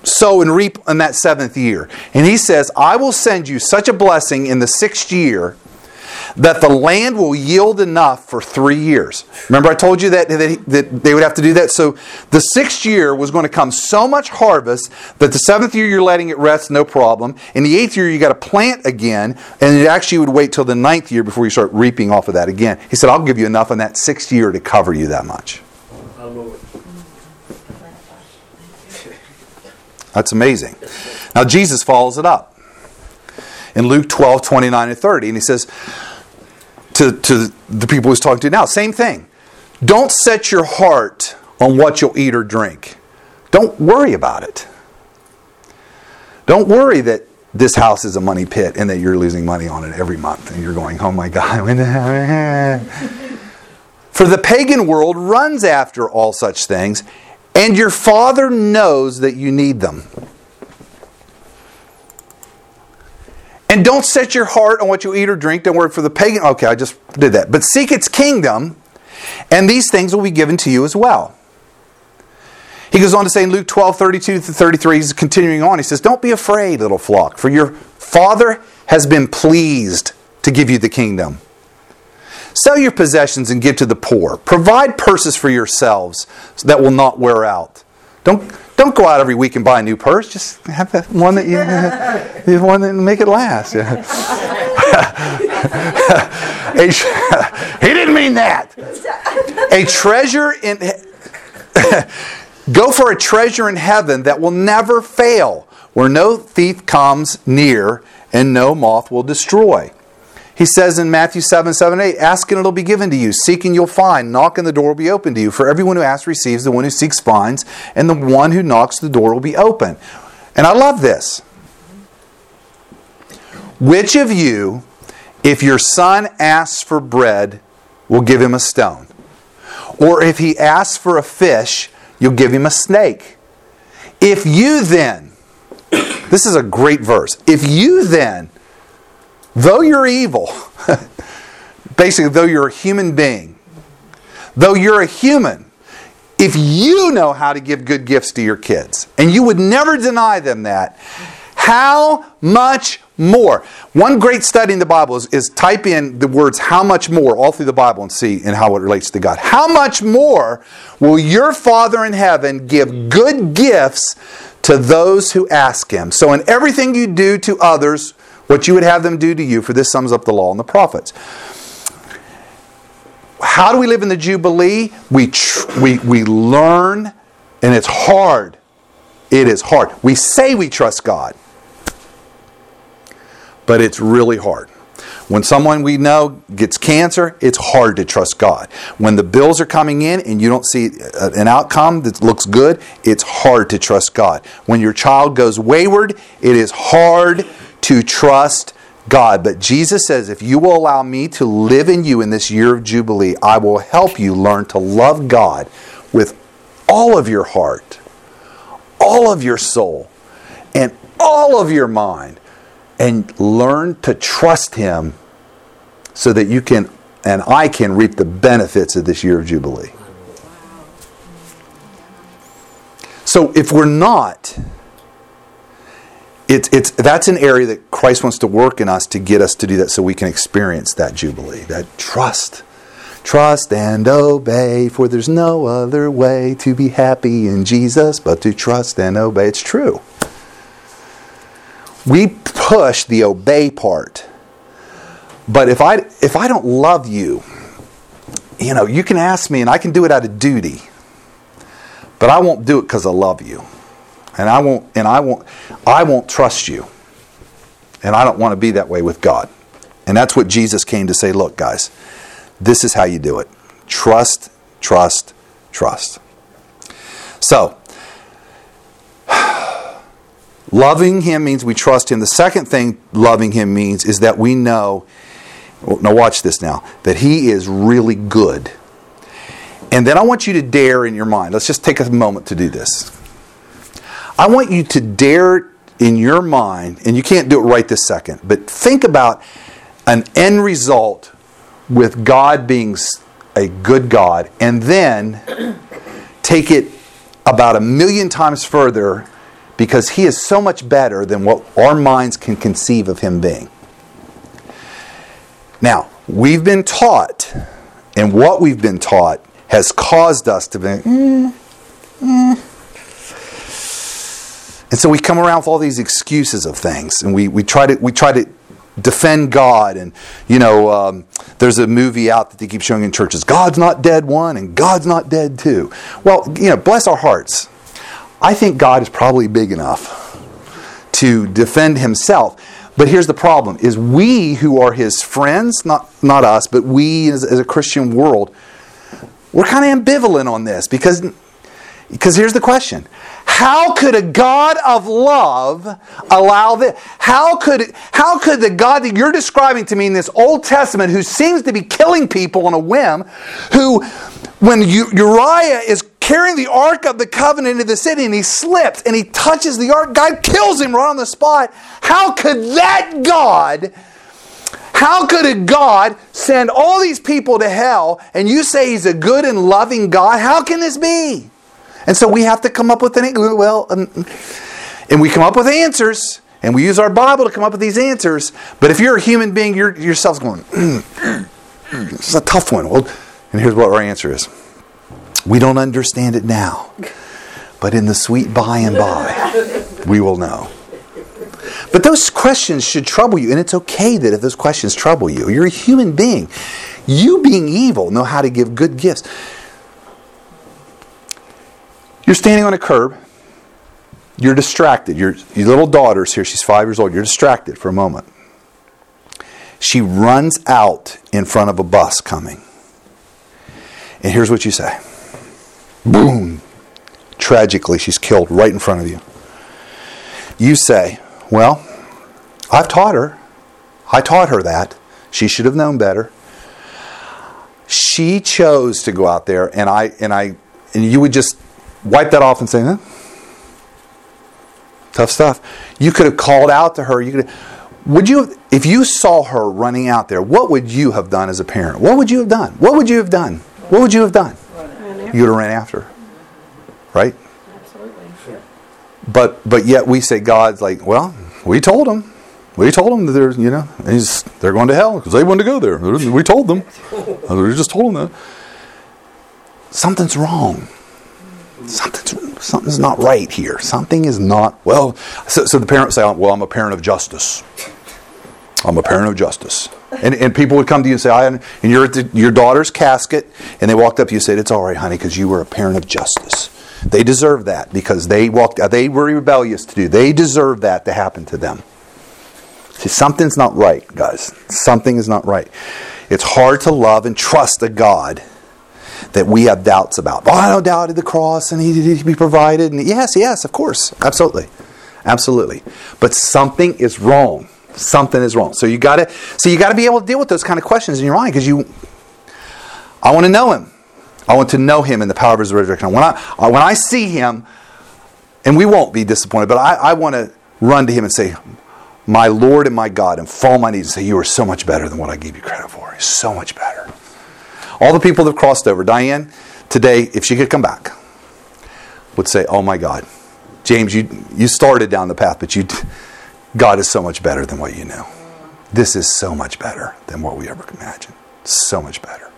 [SPEAKER 2] sow and reap in that seventh year. And he says, I will send you such a blessing in the sixth year that the land will yield enough for three years. Remember, I told you that, that, that, they would have to do that? So the sixth year was going to come so much harvest that the seventh year you're letting it rest, no problem. In the eighth year, you got to plant again, and it actually would wait till the ninth year before you start reaping off of that again. He said, I'll give you enough in that sixth year to cover you that much. That's amazing. Now, Jesus follows it up in Luke 12, 29 and 30. And he says to, to the people he's talking to now, same thing. Don't set your heart on what you'll eat or drink. Don't worry about it. Don't worry that this house is a money pit and that you're losing money on it every month and you're going, oh my God. For the pagan world runs after all such things and your Father knows that you need them. And don't set your heart on what you eat or drink. Don't worry for the pagan. Okay, I just did that. But seek its kingdom, and these things will be given to you as well. He goes on to say in Luke 12, 32 to 33, he's continuing on. He says, Don't be afraid, little flock, for your Father has been pleased to give you the kingdom. Sell your possessions and give to the poor. Provide purses for yourselves that will not wear out. Don't, don't go out every week and buy a new purse. Just have that one that you, you one that make it last. He didn't mean that. A treasure in go for a treasure in heaven that will never fail, where no thief comes near and no moth will destroy. He says in Matthew 7 7 8, Ask and it'll be given to you. Seek and you'll find. Knock and the door will be open to you. For everyone who asks receives, the one who seeks finds, and the one who knocks, the door will be open. And I love this. Which of you, if your son asks for bread, will give him a stone? Or if he asks for a fish, you'll give him a snake? If you then, this is a great verse, if you then, though you're evil, basically, though you're a human being, though you're a human, if you know how to give good gifts to your kids, and you would never deny them that, how much more? One great study in the Bible is, is, type in the words how much more all through the Bible and see and how it relates to God. How much more will your Father in heaven give good gifts to those who ask him? So in everything you do to others, what you would have them do to you, for this sums up the law and the prophets. How do we live in the Jubilee? We, tr- we, we learn, and it's hard. It is hard. We say we trust God, but it's really hard. When someone we know gets cancer, it's hard to trust God. When the bills are coming in and you don't see uh, an outcome that looks good, it's hard to trust God. When your child goes wayward, it is hard to trust God. But Jesus says, if you will allow me to live in you in this year of Jubilee, I will help you learn to love God with all of your heart, all of your soul, and all of your mind, and learn to trust Him so that you can and I can reap the benefits of this year of Jubilee. So if we're not, it's, it's, that's an area that Christ wants to work in us to get us to do that so we can experience that Jubilee, that trust. Trust and obey, for there's no other way to be happy in Jesus but to trust and obey. It's true. We push the obey part. But if I if I don't love you, you know, you can ask me and I can do it out of duty. But I won't do it cuz I love you. And I won't and I won't I won't trust you. And I don't want to be that way with God. And that's what Jesus came to say, look guys, this is how you do it. Trust, trust, trust. So, loving him means we trust him. The second thing loving him means is that we know now watch this now that he is really good. And then I want you to dare in your mind. Let's just take a moment to do this. I want you to dare in your mind, and you can't do it right this second, but think about an end result with God being a good God, and then take it about a million times further because He is so much better than what our minds can conceive of Him being. Now, we've been taught, and what we've been taught has caused us to be. Mm, mm. And so we come around with all these excuses of things, and we, we try to we try to defend God. And, you know, um, there's a movie out that they keep showing in churches God's not dead one and God's not dead two. Well, you know, bless our hearts. I think God is probably big enough to defend himself. But here's the problem is we who are his friends, not, not us, but we as, as a Christian world, we're kind of ambivalent on this because, because here's the question how could a God of love allow this? How could, how could the God that you're describing to me in this Old Testament, who seems to be killing people on a whim, who, when Uriah is carrying the Ark of the Covenant into the city and he slips and he touches the Ark, God kills him right on the spot. How could that God how could a God send all these people to hell and you say he's a good and loving God? How can this be? And so we have to come up with an well, um, and we come up with answers, and we use our Bible to come up with these answers. But if you're a human being, you're yourself's going, "This is a tough one." Well, and here's what our answer is: We don't understand it now, but in the sweet by and by, we will know. But those questions should trouble you, and it's okay that if those questions trouble you. You're a human being. You, being evil, know how to give good gifts. You're standing on a curb. You're distracted. Your, your little daughter's here. She's five years old. You're distracted for a moment. She runs out in front of a bus coming. And here's what you say Boom! Tragically, she's killed right in front of you. You say, Well, I've taught her. I taught her that. She should have known better. She chose to go out there, and I and I and you would just wipe that off and say, huh? Tough stuff. You could have called out to her. You could have, would you have, if you saw her running out there, what would you have done as a parent? What would you have done? What would you have done? What would you have done? You would have ran after her. Right?
[SPEAKER 3] Absolutely.
[SPEAKER 2] But but yet we say God's like, well, we told them. We told them that there's, you know, he's, they're going to hell because they wanted to go there. We told them. We just told them that. Something's wrong something's, something's not right here. Something is not, well, so, so the parents say, well, I'm a parent of justice. I'm a parent of justice. And, and people would come to you and say, I, and you're at the, your daughter's casket, and they walked up to you and said, It's all right, honey, because you were a parent of justice. They deserve that because they walked, they were rebellious to do. They deserve that to happen to them. See, something's not right, guys. Something is not right. It's hard to love and trust a God that we have doubts about. Oh, I don't doubt the cross and he, he be provided. And yes, yes, of course, absolutely, absolutely. But something is wrong. Something is wrong. So you got to. So you got to be able to deal with those kind of questions in your mind because you. I want to know him. I want to know him in the power of his resurrection. When I uh, when I see him, and we won't be disappointed, but I, I want to run to him and say, "My Lord and my God," and fall on my knees and say, "You are so much better than what I gave you credit for. So much better." All the people that have crossed over, Diane, today, if she could come back, would say, "Oh my God, James, you you started down the path, but you." God is so much better than what you knew. This is so much better than what we ever imagined. So much better.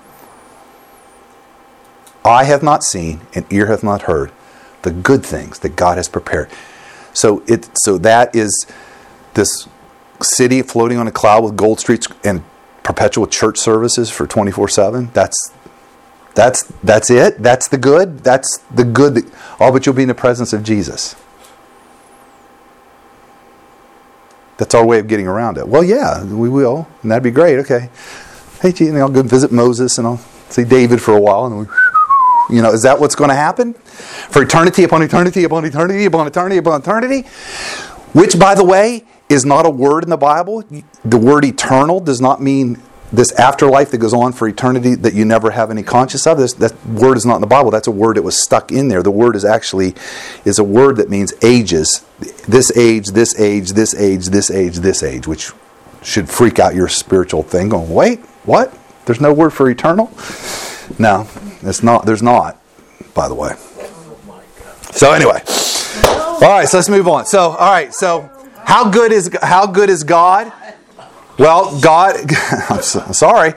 [SPEAKER 2] Eye have not seen and ear hath not heard the good things that God has prepared. So it so that is this city floating on a cloud with gold streets and perpetual church services for 24/7. That's that's that's it. That's the good. That's the good that oh but you'll be in the presence of Jesus. That's our way of getting around it. Well, yeah, we will, and that'd be great. Okay, hey, gee, and I'll go visit Moses, and I'll see David for a while, and we, you know, is that what's going to happen for eternity upon eternity upon eternity upon eternity upon eternity? Which, by the way, is not a word in the Bible. The word eternal does not mean this afterlife that goes on for eternity that you never have any conscious of. This that word is not in the bible. That's a word that was stuck in there. The word is actually is a word that means ages. This age this age this age this age this age which should freak out your spiritual thing going wait what? There's no word for eternal? No it's not there's not by the way. So anyway. All right so let's move on. So all right so how good is how good is god well, God, I'm sorry.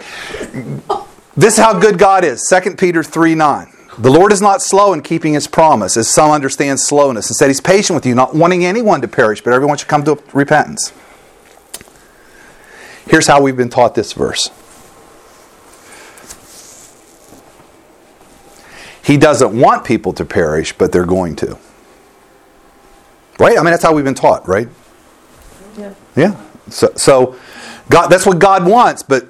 [SPEAKER 2] This is how good God is. 2 Peter 3 9. The Lord is not slow in keeping his promise, as some understand slowness. Instead, he's patient with you, not wanting anyone to perish, but everyone should come to repentance. Here's how we've been taught this verse. He doesn't want people to perish, but they're going to. Right? I mean, that's how we've been taught, right? Yeah. So, so God, that's what God wants, but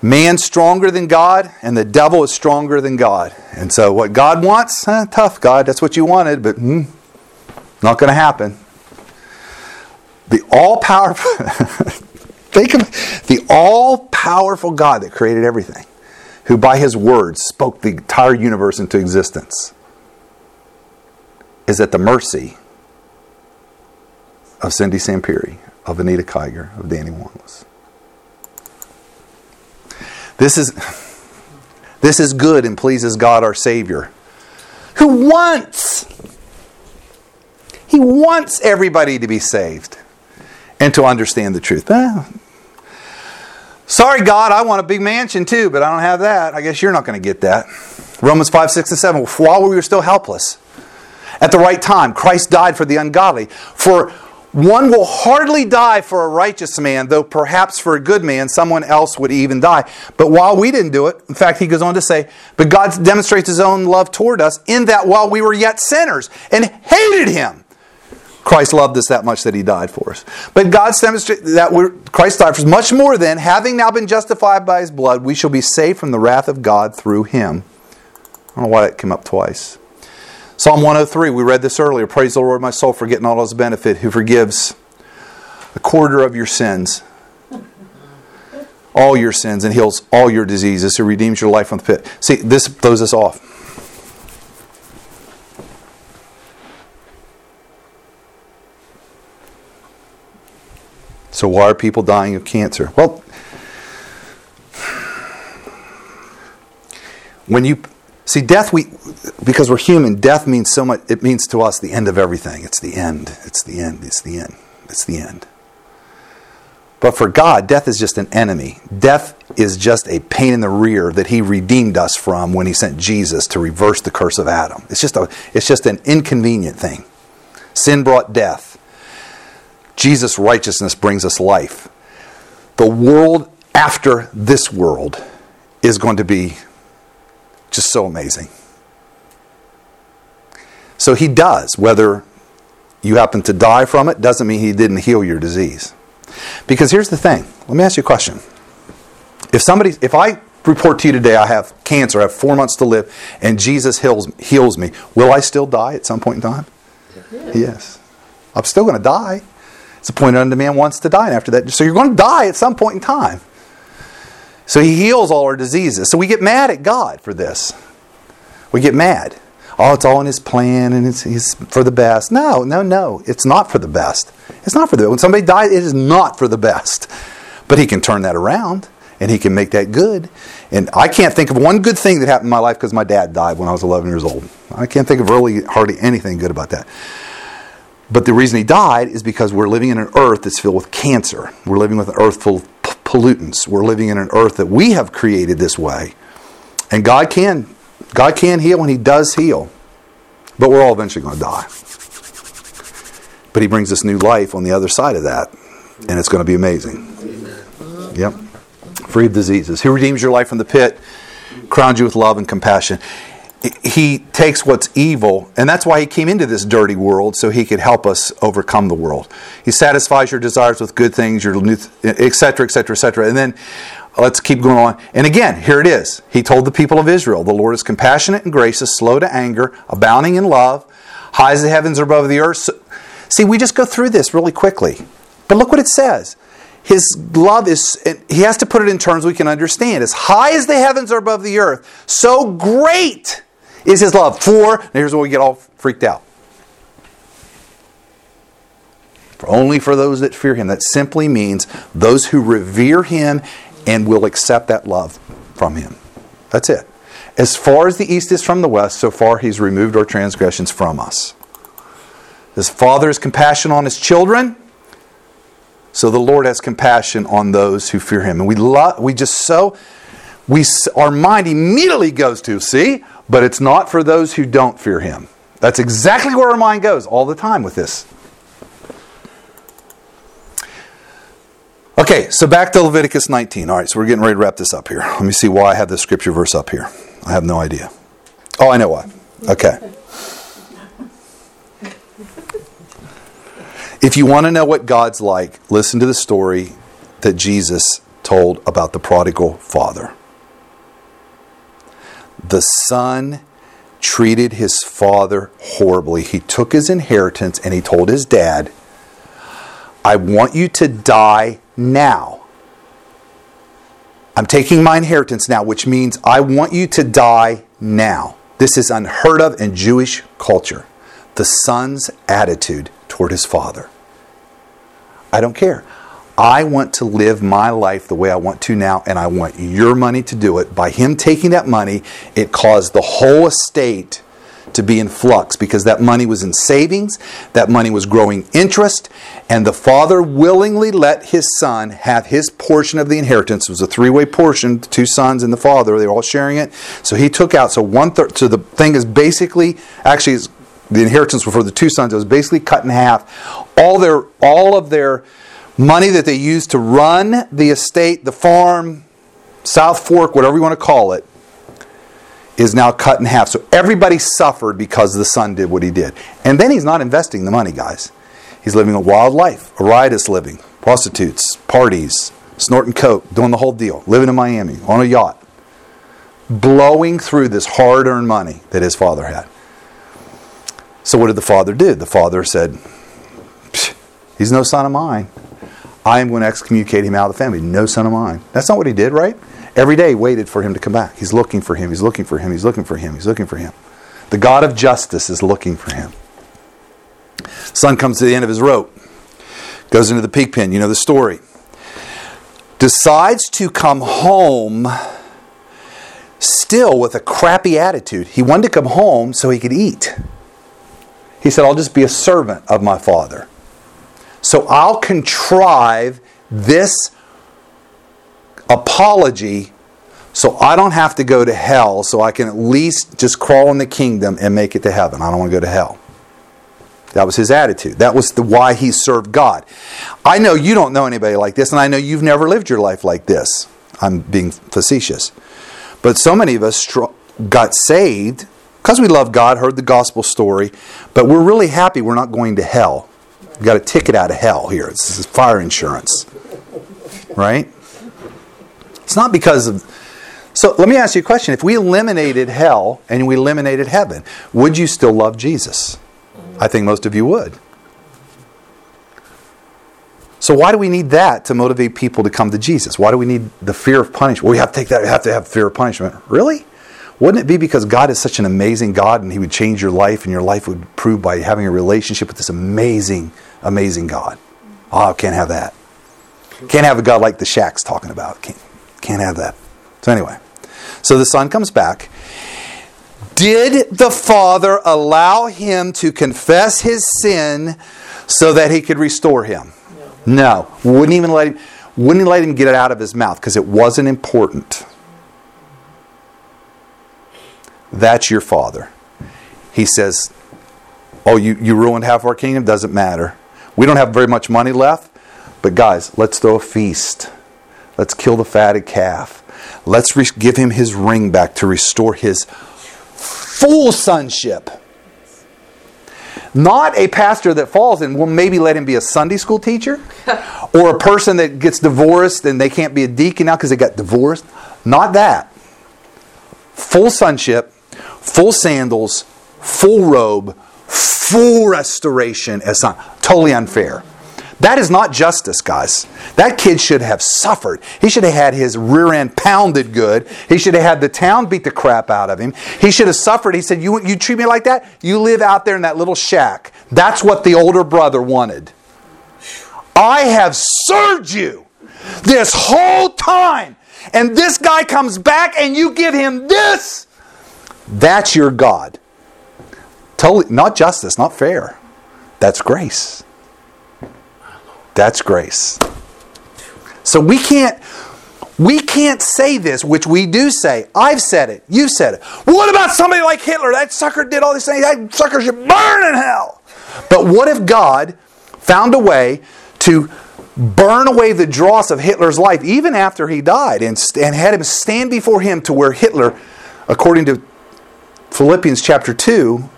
[SPEAKER 2] man's stronger than God, and the devil is stronger than God. And so, what God wants, eh, tough, God, that's what you wanted, but hmm, not going to happen. The all powerful, think of the all powerful God that created everything, who by his words spoke the entire universe into existence, is at the mercy of Cindy Sampiri of Anita Kiger, of Danny Wanless. This is, this is good and pleases God our Savior, who wants, He wants everybody to be saved and to understand the truth. Eh, sorry, God, I want a big mansion too, but I don't have that. I guess you're not going to get that. Romans 5, 6, and 7. While we were still helpless, at the right time, Christ died for the ungodly. For one will hardly die for a righteous man, though perhaps for a good man, someone else would even die. But while we didn't do it, in fact, he goes on to say, But God demonstrates his own love toward us in that while we were yet sinners and hated him, Christ loved us that much that he died for us. But God's demonstrated that Christ died for us much more than, having now been justified by his blood, we shall be saved from the wrath of God through him. I don't know why that came up twice. Psalm 103, we read this earlier. Praise the Lord, my soul, for getting all his benefit, who forgives a quarter of your sins, all your sins, and heals all your diseases, who redeems your life from the pit. See, this throws us off. So, why are people dying of cancer? Well, when you See, death, we, because we're human, death means so much, it means to us the end of everything. It's the end. It's the end. It's the end. It's the end. But for God, death is just an enemy. Death is just a pain in the rear that He redeemed us from when He sent Jesus to reverse the curse of Adam. It's just, a, it's just an inconvenient thing. Sin brought death. Jesus' righteousness brings us life. The world after this world is going to be just so amazing. So he does, whether you happen to die from it doesn't mean he didn't heal your disease. Because here's the thing. Let me ask you a question. If somebody, if I report to you today I have cancer, I have four months to live, and Jesus heals, heals me, will I still die at some point in time? Yes. yes. I'm still going to die. It's appointed unto man wants to die, and after that, so you're going to die at some point in time. So he heals all our diseases. So we get mad at God for this. We get mad. Oh, it's all in his plan and it's, for the best. No, no, no. It's not for the best. It's not for the When somebody dies, it is not for the best. But he can turn that around and he can make that good. And I can't think of one good thing that happened in my life because my dad died when I was 11 years old. I can't think of really hardly anything good about that. But the reason he died is because we're living in an earth that's filled with cancer. We're living with an earth full of pollutants. We're living in an earth that we have created this way. And God can God can heal and he does heal. But we're all eventually going to die. But he brings us new life on the other side of that. And it's going to be amazing. Yep free of diseases. He redeems your life from the pit, crowns you with love and compassion. He takes what's evil, and that's why he came into this dirty world, so he could help us overcome the world. He satisfies your desires with good things, your new, etc., etc., etc. And then let's keep going on. And again, here it is. He told the people of Israel, "The Lord is compassionate and gracious, slow to anger, abounding in love, high as the heavens are above the earth." So, see, we just go through this really quickly, but look what it says his love is, he has to put it in terms we can understand. As high as the heavens are above the earth, so great is his love. For, here's where we get all freaked out. For only for those that fear him. That simply means those who revere him and will accept that love from him. That's it. As far as the east is from the west, so far he's removed our transgressions from us. His father is compassion on his children so the Lord has compassion on those who fear him. And we love, we just so we our mind immediately goes to, see, but it's not for those who don't fear him. That's exactly where our mind goes all the time with this. Okay, so back to Leviticus 19. All right, so we're getting ready to wrap this up here. Let me see why I have this scripture verse up here. I have no idea. Oh, I know why. Okay. If you want to know what God's like, listen to the story that Jesus told about the prodigal father. The son treated his father horribly. He took his inheritance and he told his dad, I want you to die now. I'm taking my inheritance now, which means I want you to die now. This is unheard of in Jewish culture. The son's attitude toward his father. I don't care. I want to live my life the way I want to now, and I want your money to do it. By him taking that money, it caused the whole estate to be in flux because that money was in savings, that money was growing interest, and the father willingly let his son have his portion of the inheritance. It was a three way portion, the two sons and the father, they were all sharing it. So he took out, so one third, so the thing is basically, actually, the inheritance for the two sons. It was basically cut in half. All their all of their money that they used to run the estate, the farm, South Fork, whatever you want to call it, is now cut in half. So everybody suffered because the son did what he did. And then he's not investing the money, guys. He's living a wild life, a riotous living, prostitutes, parties, snorting coke, doing the whole deal, living in Miami on a yacht, blowing through this hard earned money that his father had. So what did the father do? The father said, He's no son of mine. I am going to excommunicate him out of the family. No son of mine. That's not what he did, right? Every day waited for him to come back. He's looking for him. He's looking for him. He's looking for him. He's looking for him. The God of justice is looking for him. Son comes to the end of his rope, goes into the pig pen. You know the story. Decides to come home still with a crappy attitude. He wanted to come home so he could eat. He said, I'll just be a servant of my father. So I'll contrive this apology so I don't have to go to hell, so I can at least just crawl in the kingdom and make it to heaven. I don't want to go to hell. That was his attitude. That was the why he served God. I know you don't know anybody like this, and I know you've never lived your life like this. I'm being facetious. But so many of us got saved because we love God, heard the gospel story, but we're really happy we're not going to hell. Got a ticket out of hell here. This is fire insurance. Right? It's not because of. So let me ask you a question. If we eliminated hell and we eliminated heaven, would you still love Jesus? I think most of you would. So why do we need that to motivate people to come to Jesus? Why do we need the fear of punishment? Well, we have to take that. We have to have fear of punishment. Really? Wouldn't it be because God is such an amazing God and He would change your life and your life would improve by having a relationship with this amazing, amazing God? Oh, can't have that. Can't have a God like the Shack's talking about. Can't, can't have that. So, anyway, so the son comes back. Did the father allow him to confess his sin so that he could restore him? No. Wouldn't even let him wouldn't let him get it out of his mouth because it wasn't important. That's your father. He says, Oh, you, you ruined half our kingdom? Doesn't matter. We don't have very much money left, but guys, let's throw a feast. Let's kill the fatted calf. Let's re- give him his ring back to restore his full sonship. Not a pastor that falls and will maybe let him be a Sunday school teacher or a person that gets divorced and they can't be a deacon now because they got divorced. Not that. Full sonship, full sandals, full robe, full restoration as son. Totally unfair. That is not justice, guys. That kid should have suffered. He should have had his rear end pounded good. He should have had the town beat the crap out of him. He should have suffered. He said, You, you treat me like that? You live out there in that little shack. That's what the older brother wanted. I have served you this whole time. And this guy comes back and you give him this. That's your God. Totally, not justice, not fair. That's grace. That's grace. So we can't we can't say this, which we do say. I've said it. You said it. What about somebody like Hitler? That sucker did all these things. That sucker should burn in hell. But what if God found a way to burn away the dross of Hitler's life even after he died and, and had him stand before him to where Hitler, according to Philippians chapter 2,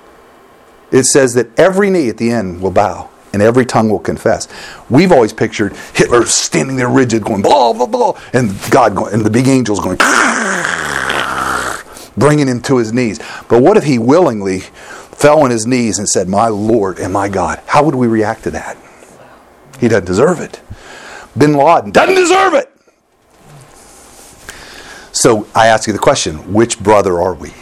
[SPEAKER 2] it says that every knee at the end will bow and every tongue will confess. We've always pictured Hitler standing there rigid, going blah blah blah, and God going, and the big angels going, bringing him to his knees. But what if he willingly fell on his knees and said, "My Lord and my God"? How would we react to that? He doesn't deserve it. Bin Laden doesn't deserve it. So I ask you the question: Which brother are we?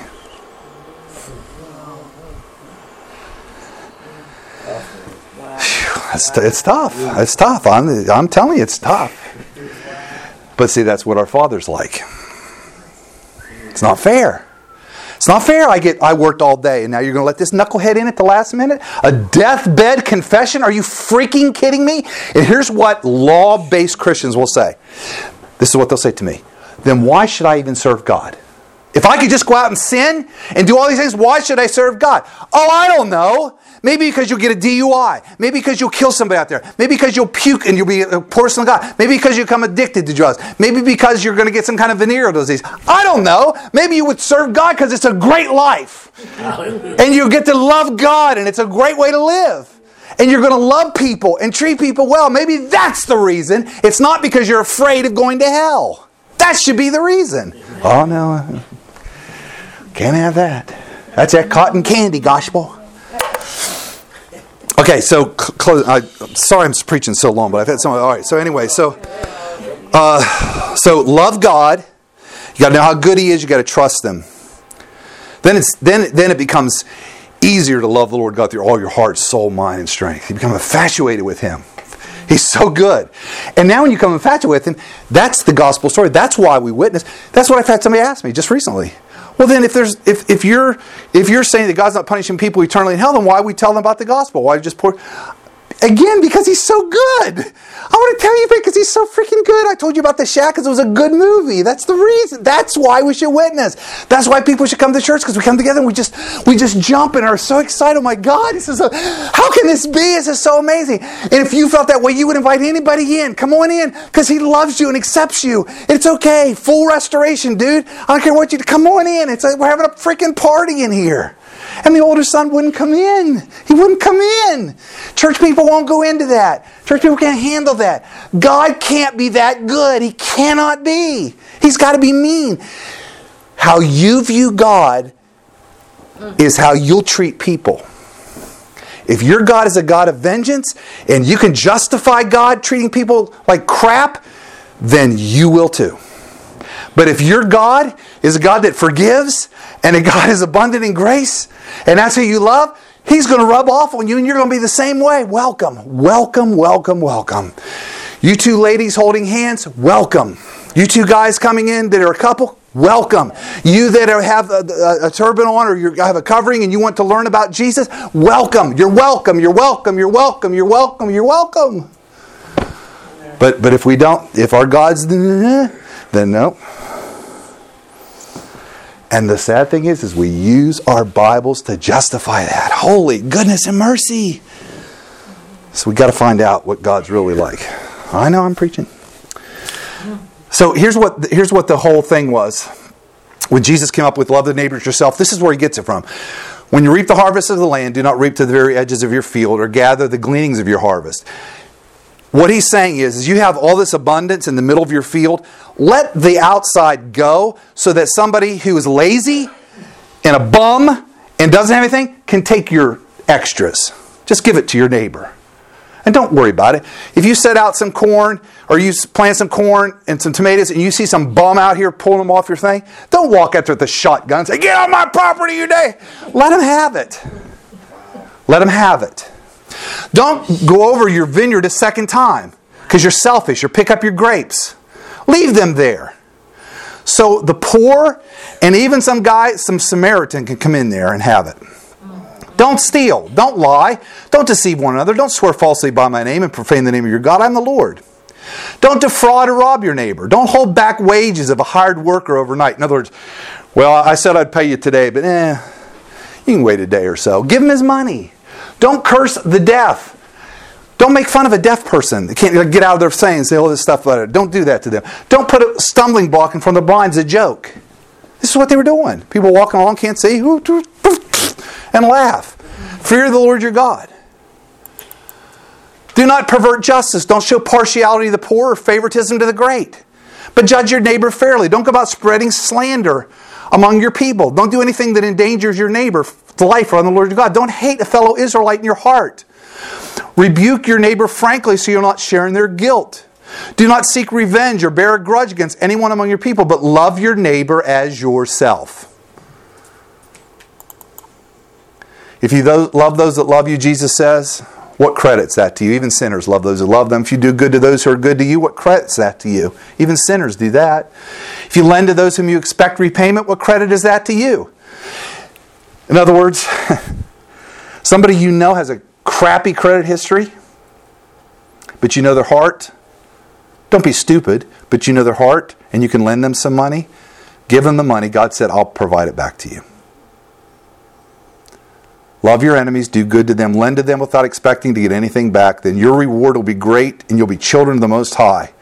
[SPEAKER 2] It's, it's tough. It's tough. I'm, I'm telling you, it's tough. But see, that's what our Father's like. It's not fair. It's not fair. I get I worked all day and now you're going to let this knucklehead in at the last minute? A deathbed confession? Are you freaking kidding me? And here's what law-based Christians will say. This is what they'll say to me. Then why should I even serve God? If I could just go out and sin and do all these things, why should I serve God? Oh, I don't know. Maybe because you'll get a DUI. Maybe because you'll kill somebody out there. Maybe because you'll puke and you'll be a of God. Maybe because you become addicted to drugs. Maybe because you're going to get some kind of venereal disease. I don't know. Maybe you would serve God because it's a great life. And you get to love God and it's a great way to live. And you're going to love people and treat people well. Maybe that's the reason. It's not because you're afraid of going to hell. That should be the reason. Oh, no. Can't have that. That's that cotton candy gospel. Okay, so close. I, sorry, I'm preaching so long, but I've had some. All right. So anyway, so uh, so love God. You got to know how good He is. You got to trust Him. Then it's then then it becomes easier to love the Lord God through all your heart, soul, mind, and strength. You become infatuated with Him. He's so good. And now when you come infatuated with Him, that's the gospel story. That's why we witness. That's what I've had somebody ask me just recently. Well, then, if there's if, if you're if you're saying that God's not punishing people eternally in hell, then why we tell them about the gospel? Why just pour? Again, because he's so good. I want to tell you because he's so freaking good. I told you about the shack because it was a good movie. That's the reason. That's why we should witness. That's why people should come to church because we come together and we just we just jump and are so excited. Oh my God, this is a, how can this be? This is so amazing. And if you felt that way, you would invite anybody in. Come on in because he loves you and accepts you. It's okay. Full restoration, dude. I don't care what you come on in. It's like we're having a freaking party in here. And the older son wouldn't come in. He wouldn't come in. Church people won't go into that. Church people can't handle that. God can't be that good. He cannot be. He's got to be mean. How you view God is how you'll treat people. If your God is a God of vengeance and you can justify God treating people like crap, then you will too. But if your God is a God that forgives and a God is abundant in grace, and that's who you love, He's going to rub off on you and you're going to be the same way. Welcome, welcome, welcome, welcome. You two ladies holding hands, welcome. You two guys coming in that are a couple, welcome. You that are, have a, a, a turban on or you have a covering and you want to learn about Jesus, welcome. You're welcome. You're welcome. You're welcome. You're welcome. You're welcome. But but if we don't, if our God's then no. And the sad thing is, is we use our Bibles to justify that. Holy goodness and mercy. So we got to find out what God's really like. I know I'm preaching. So here's what here's what the whole thing was. When Jesus came up with love the neighbors yourself, this is where he gets it from. When you reap the harvest of the land, do not reap to the very edges of your field or gather the gleanings of your harvest. What he's saying is, is you have all this abundance in the middle of your field. Let the outside go so that somebody who is lazy and a bum and doesn't have anything can take your extras. Just give it to your neighbor. And don't worry about it. If you set out some corn or you plant some corn and some tomatoes and you see some bum out here pulling them off your thing, don't walk after the shotgun and say, Get on my property, you day. Let him have it. Let him have it. Don't go over your vineyard a second time because you're selfish or pick up your grapes. Leave them there. So the poor and even some guy, some Samaritan can come in there and have it. Don't steal. Don't lie. Don't deceive one another. Don't swear falsely by my name and profane the name of your God. I'm the Lord. Don't defraud or rob your neighbor. Don't hold back wages of a hired worker overnight. In other words, well, I said I'd pay you today, but eh, you can wait a day or so. Give him his money. Don't curse the deaf. Don't make fun of a deaf person. They can't get out of their saying say all this stuff about it. Don't do that to them. Don't put a stumbling block in front of the blind as a joke. This is what they were doing. People walking along can't see and laugh. Fear the Lord your God. Do not pervert justice. Don't show partiality to the poor or favoritism to the great. But judge your neighbor fairly. Don't go about spreading slander among your people. Don't do anything that endangers your neighbor's life or on the Lord your God. Don't hate a fellow Israelite in your heart. Rebuke your neighbor frankly so you're not sharing their guilt. Do not seek revenge or bear a grudge against anyone among your people, but love your neighbor as yourself. If you love those that love you, Jesus says, what credits that to you? Even sinners love those who love them. If you do good to those who are good to you, what credits that to you? Even sinners do that. If you lend to those whom you expect repayment, what credit is that to you? In other words, somebody you know has a crappy credit history, but you know their heart. Don't be stupid, but you know their heart and you can lend them some money. Give them the money. God said, I'll provide it back to you. Love your enemies, do good to them, lend to them without expecting to get anything back. Then your reward will be great and you'll be children of the Most High.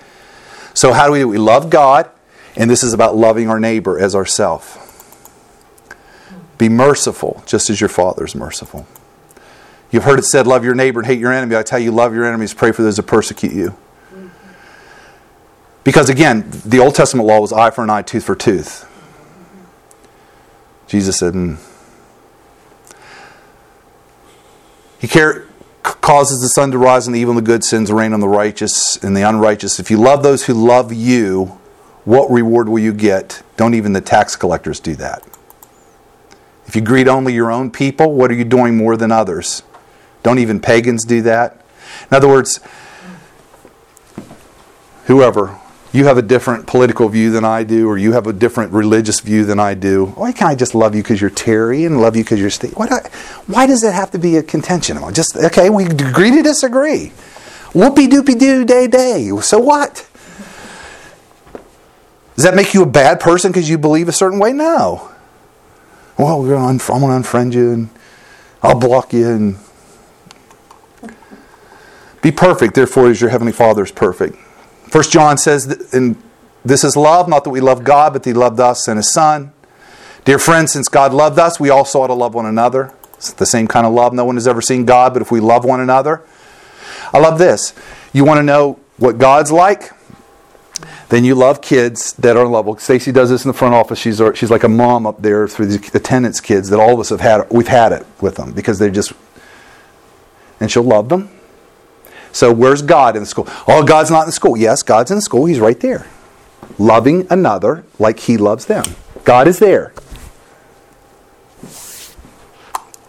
[SPEAKER 2] So, how do we do? We love God, and this is about loving our neighbor as ourself. Be merciful, just as your Father is merciful. You've heard it said, Love your neighbor and hate your enemy. I tell you, love your enemies, pray for those that persecute you. Because again, the Old Testament law was eye for an eye, tooth for tooth. Jesus said, mm, He causes the sun to rise on the evil and the good, sends rain on the righteous and the unrighteous. If you love those who love you, what reward will you get? Don't even the tax collectors do that. If you greet only your own people, what are you doing more than others? Don't even pagans do that? In other words, whoever you have a different political view than I do, or you have a different religious view than I do. Why can't I just love you because you're Terry and love you because you're Steve? Why, do I, why does it have to be a contention? Just okay, we agree to disagree. Whoopie doopie doo day day. So what? Does that make you a bad person because you believe a certain way? No. Well, we're on, I'm going to unfriend you and I'll block you and be perfect. Therefore, as your heavenly Father is perfect. First John says, and this is love, not that we love God, but that He loved us and His Son. Dear friends, since God loved us, we also ought to love one another. It's the same kind of love. No one has ever seen God, but if we love one another, I love this. You want to know what God's like? Then you love kids that are lovable. Stacy does this in the front office. She's she's like a mom up there through the attendance kids that all of us have had. We've had it with them because they're just, and she'll love them so where's God in the school? Oh, God's not in the school. Yes, God's in the school. He's right there. Loving another like he loves them. God is there.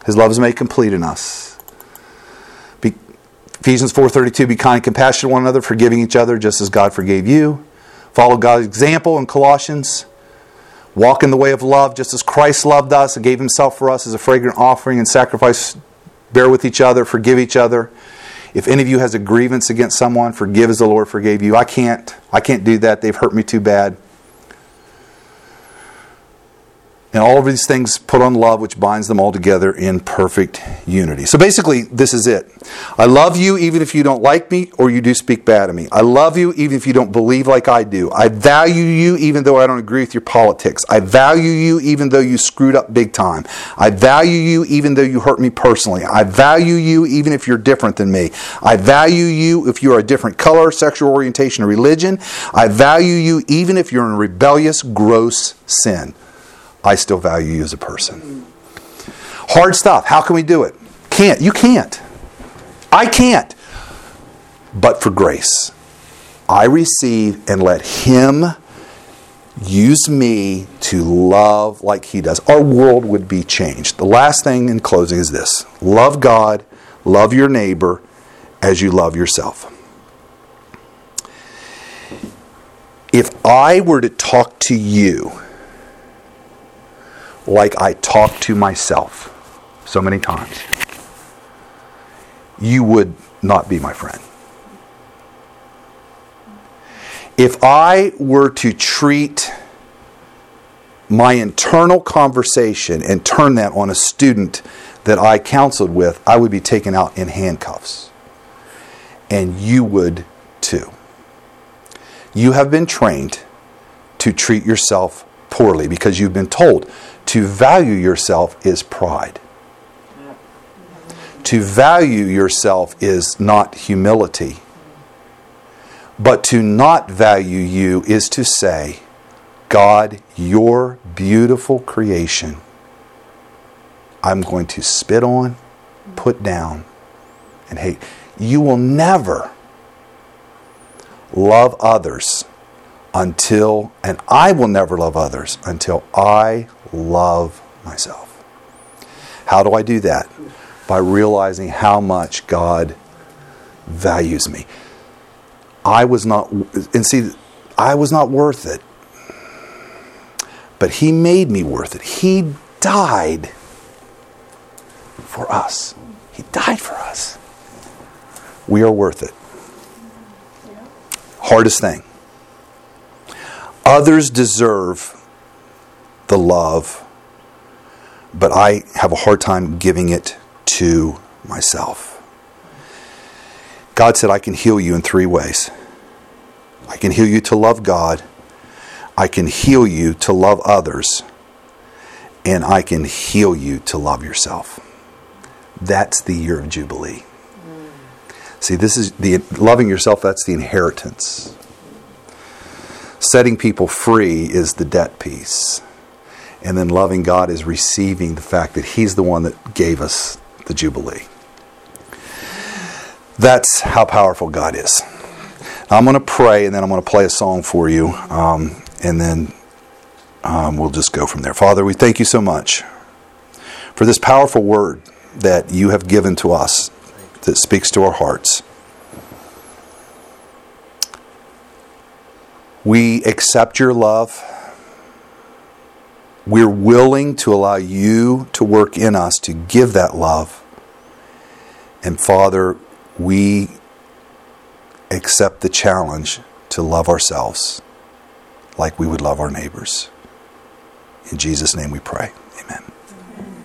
[SPEAKER 2] His love is made complete in us. Ephesians 4.32, be kind compassionate to one another, forgiving each other just as God forgave you. Follow God's example in Colossians. Walk in the way of love just as Christ loved us and gave himself for us as a fragrant offering and sacrifice. Bear with each other, forgive each other. If any of you has a grievance against someone, forgive as the Lord forgave you. I can't. I can't do that. They've hurt me too bad. And all of these things put on love, which binds them all together in perfect unity. So basically, this is it. I love you even if you don't like me or you do speak bad of me. I love you even if you don't believe like I do. I value you even though I don't agree with your politics. I value you even though you screwed up big time. I value you even though you hurt me personally. I value you even if you're different than me. I value you if you are a different color, sexual orientation, or religion. I value you even if you're in rebellious, gross sin. I still value you as a person. Hard stuff. How can we do it? Can't. You can't. I can't. But for grace, I receive and let Him use me to love like He does. Our world would be changed. The last thing in closing is this love God, love your neighbor as you love yourself. If I were to talk to you, like I talk to myself so many times, you would not be my friend. If I were to treat my internal conversation and turn that on a student that I counseled with, I would be taken out in handcuffs. And you would too. You have been trained to treat yourself poorly because you've been told to value yourself is pride. To value yourself is not humility. But to not value you is to say, God, your beautiful creation, I'm going to spit on, put down, and hate. You will never love others until, and I will never love others until I love myself. How do I do that? By realizing how much God values me. I was not, and see, I was not worth it. But He made me worth it. He died for us. He died for us. We are worth it. Hardest thing. Others deserve the love, but I have a hard time giving it to myself. God said, I can heal you in three ways. I can heal you to love God, I can heal you to love others, and I can heal you to love yourself. That's the year of Jubilee. Mm. See, this is the loving yourself, that's the inheritance. Setting people free is the debt piece. And then loving God is receiving the fact that He's the one that gave us the Jubilee. That's how powerful God is. I'm going to pray and then I'm going to play a song for you. Um, and then um, we'll just go from there. Father, we thank you so much for this powerful word that you have given to us that speaks to our hearts. We accept your love. We're willing to allow you to work in us to give that love. And Father, we accept the challenge to love ourselves like we would love our neighbors. In Jesus' name we pray. Amen.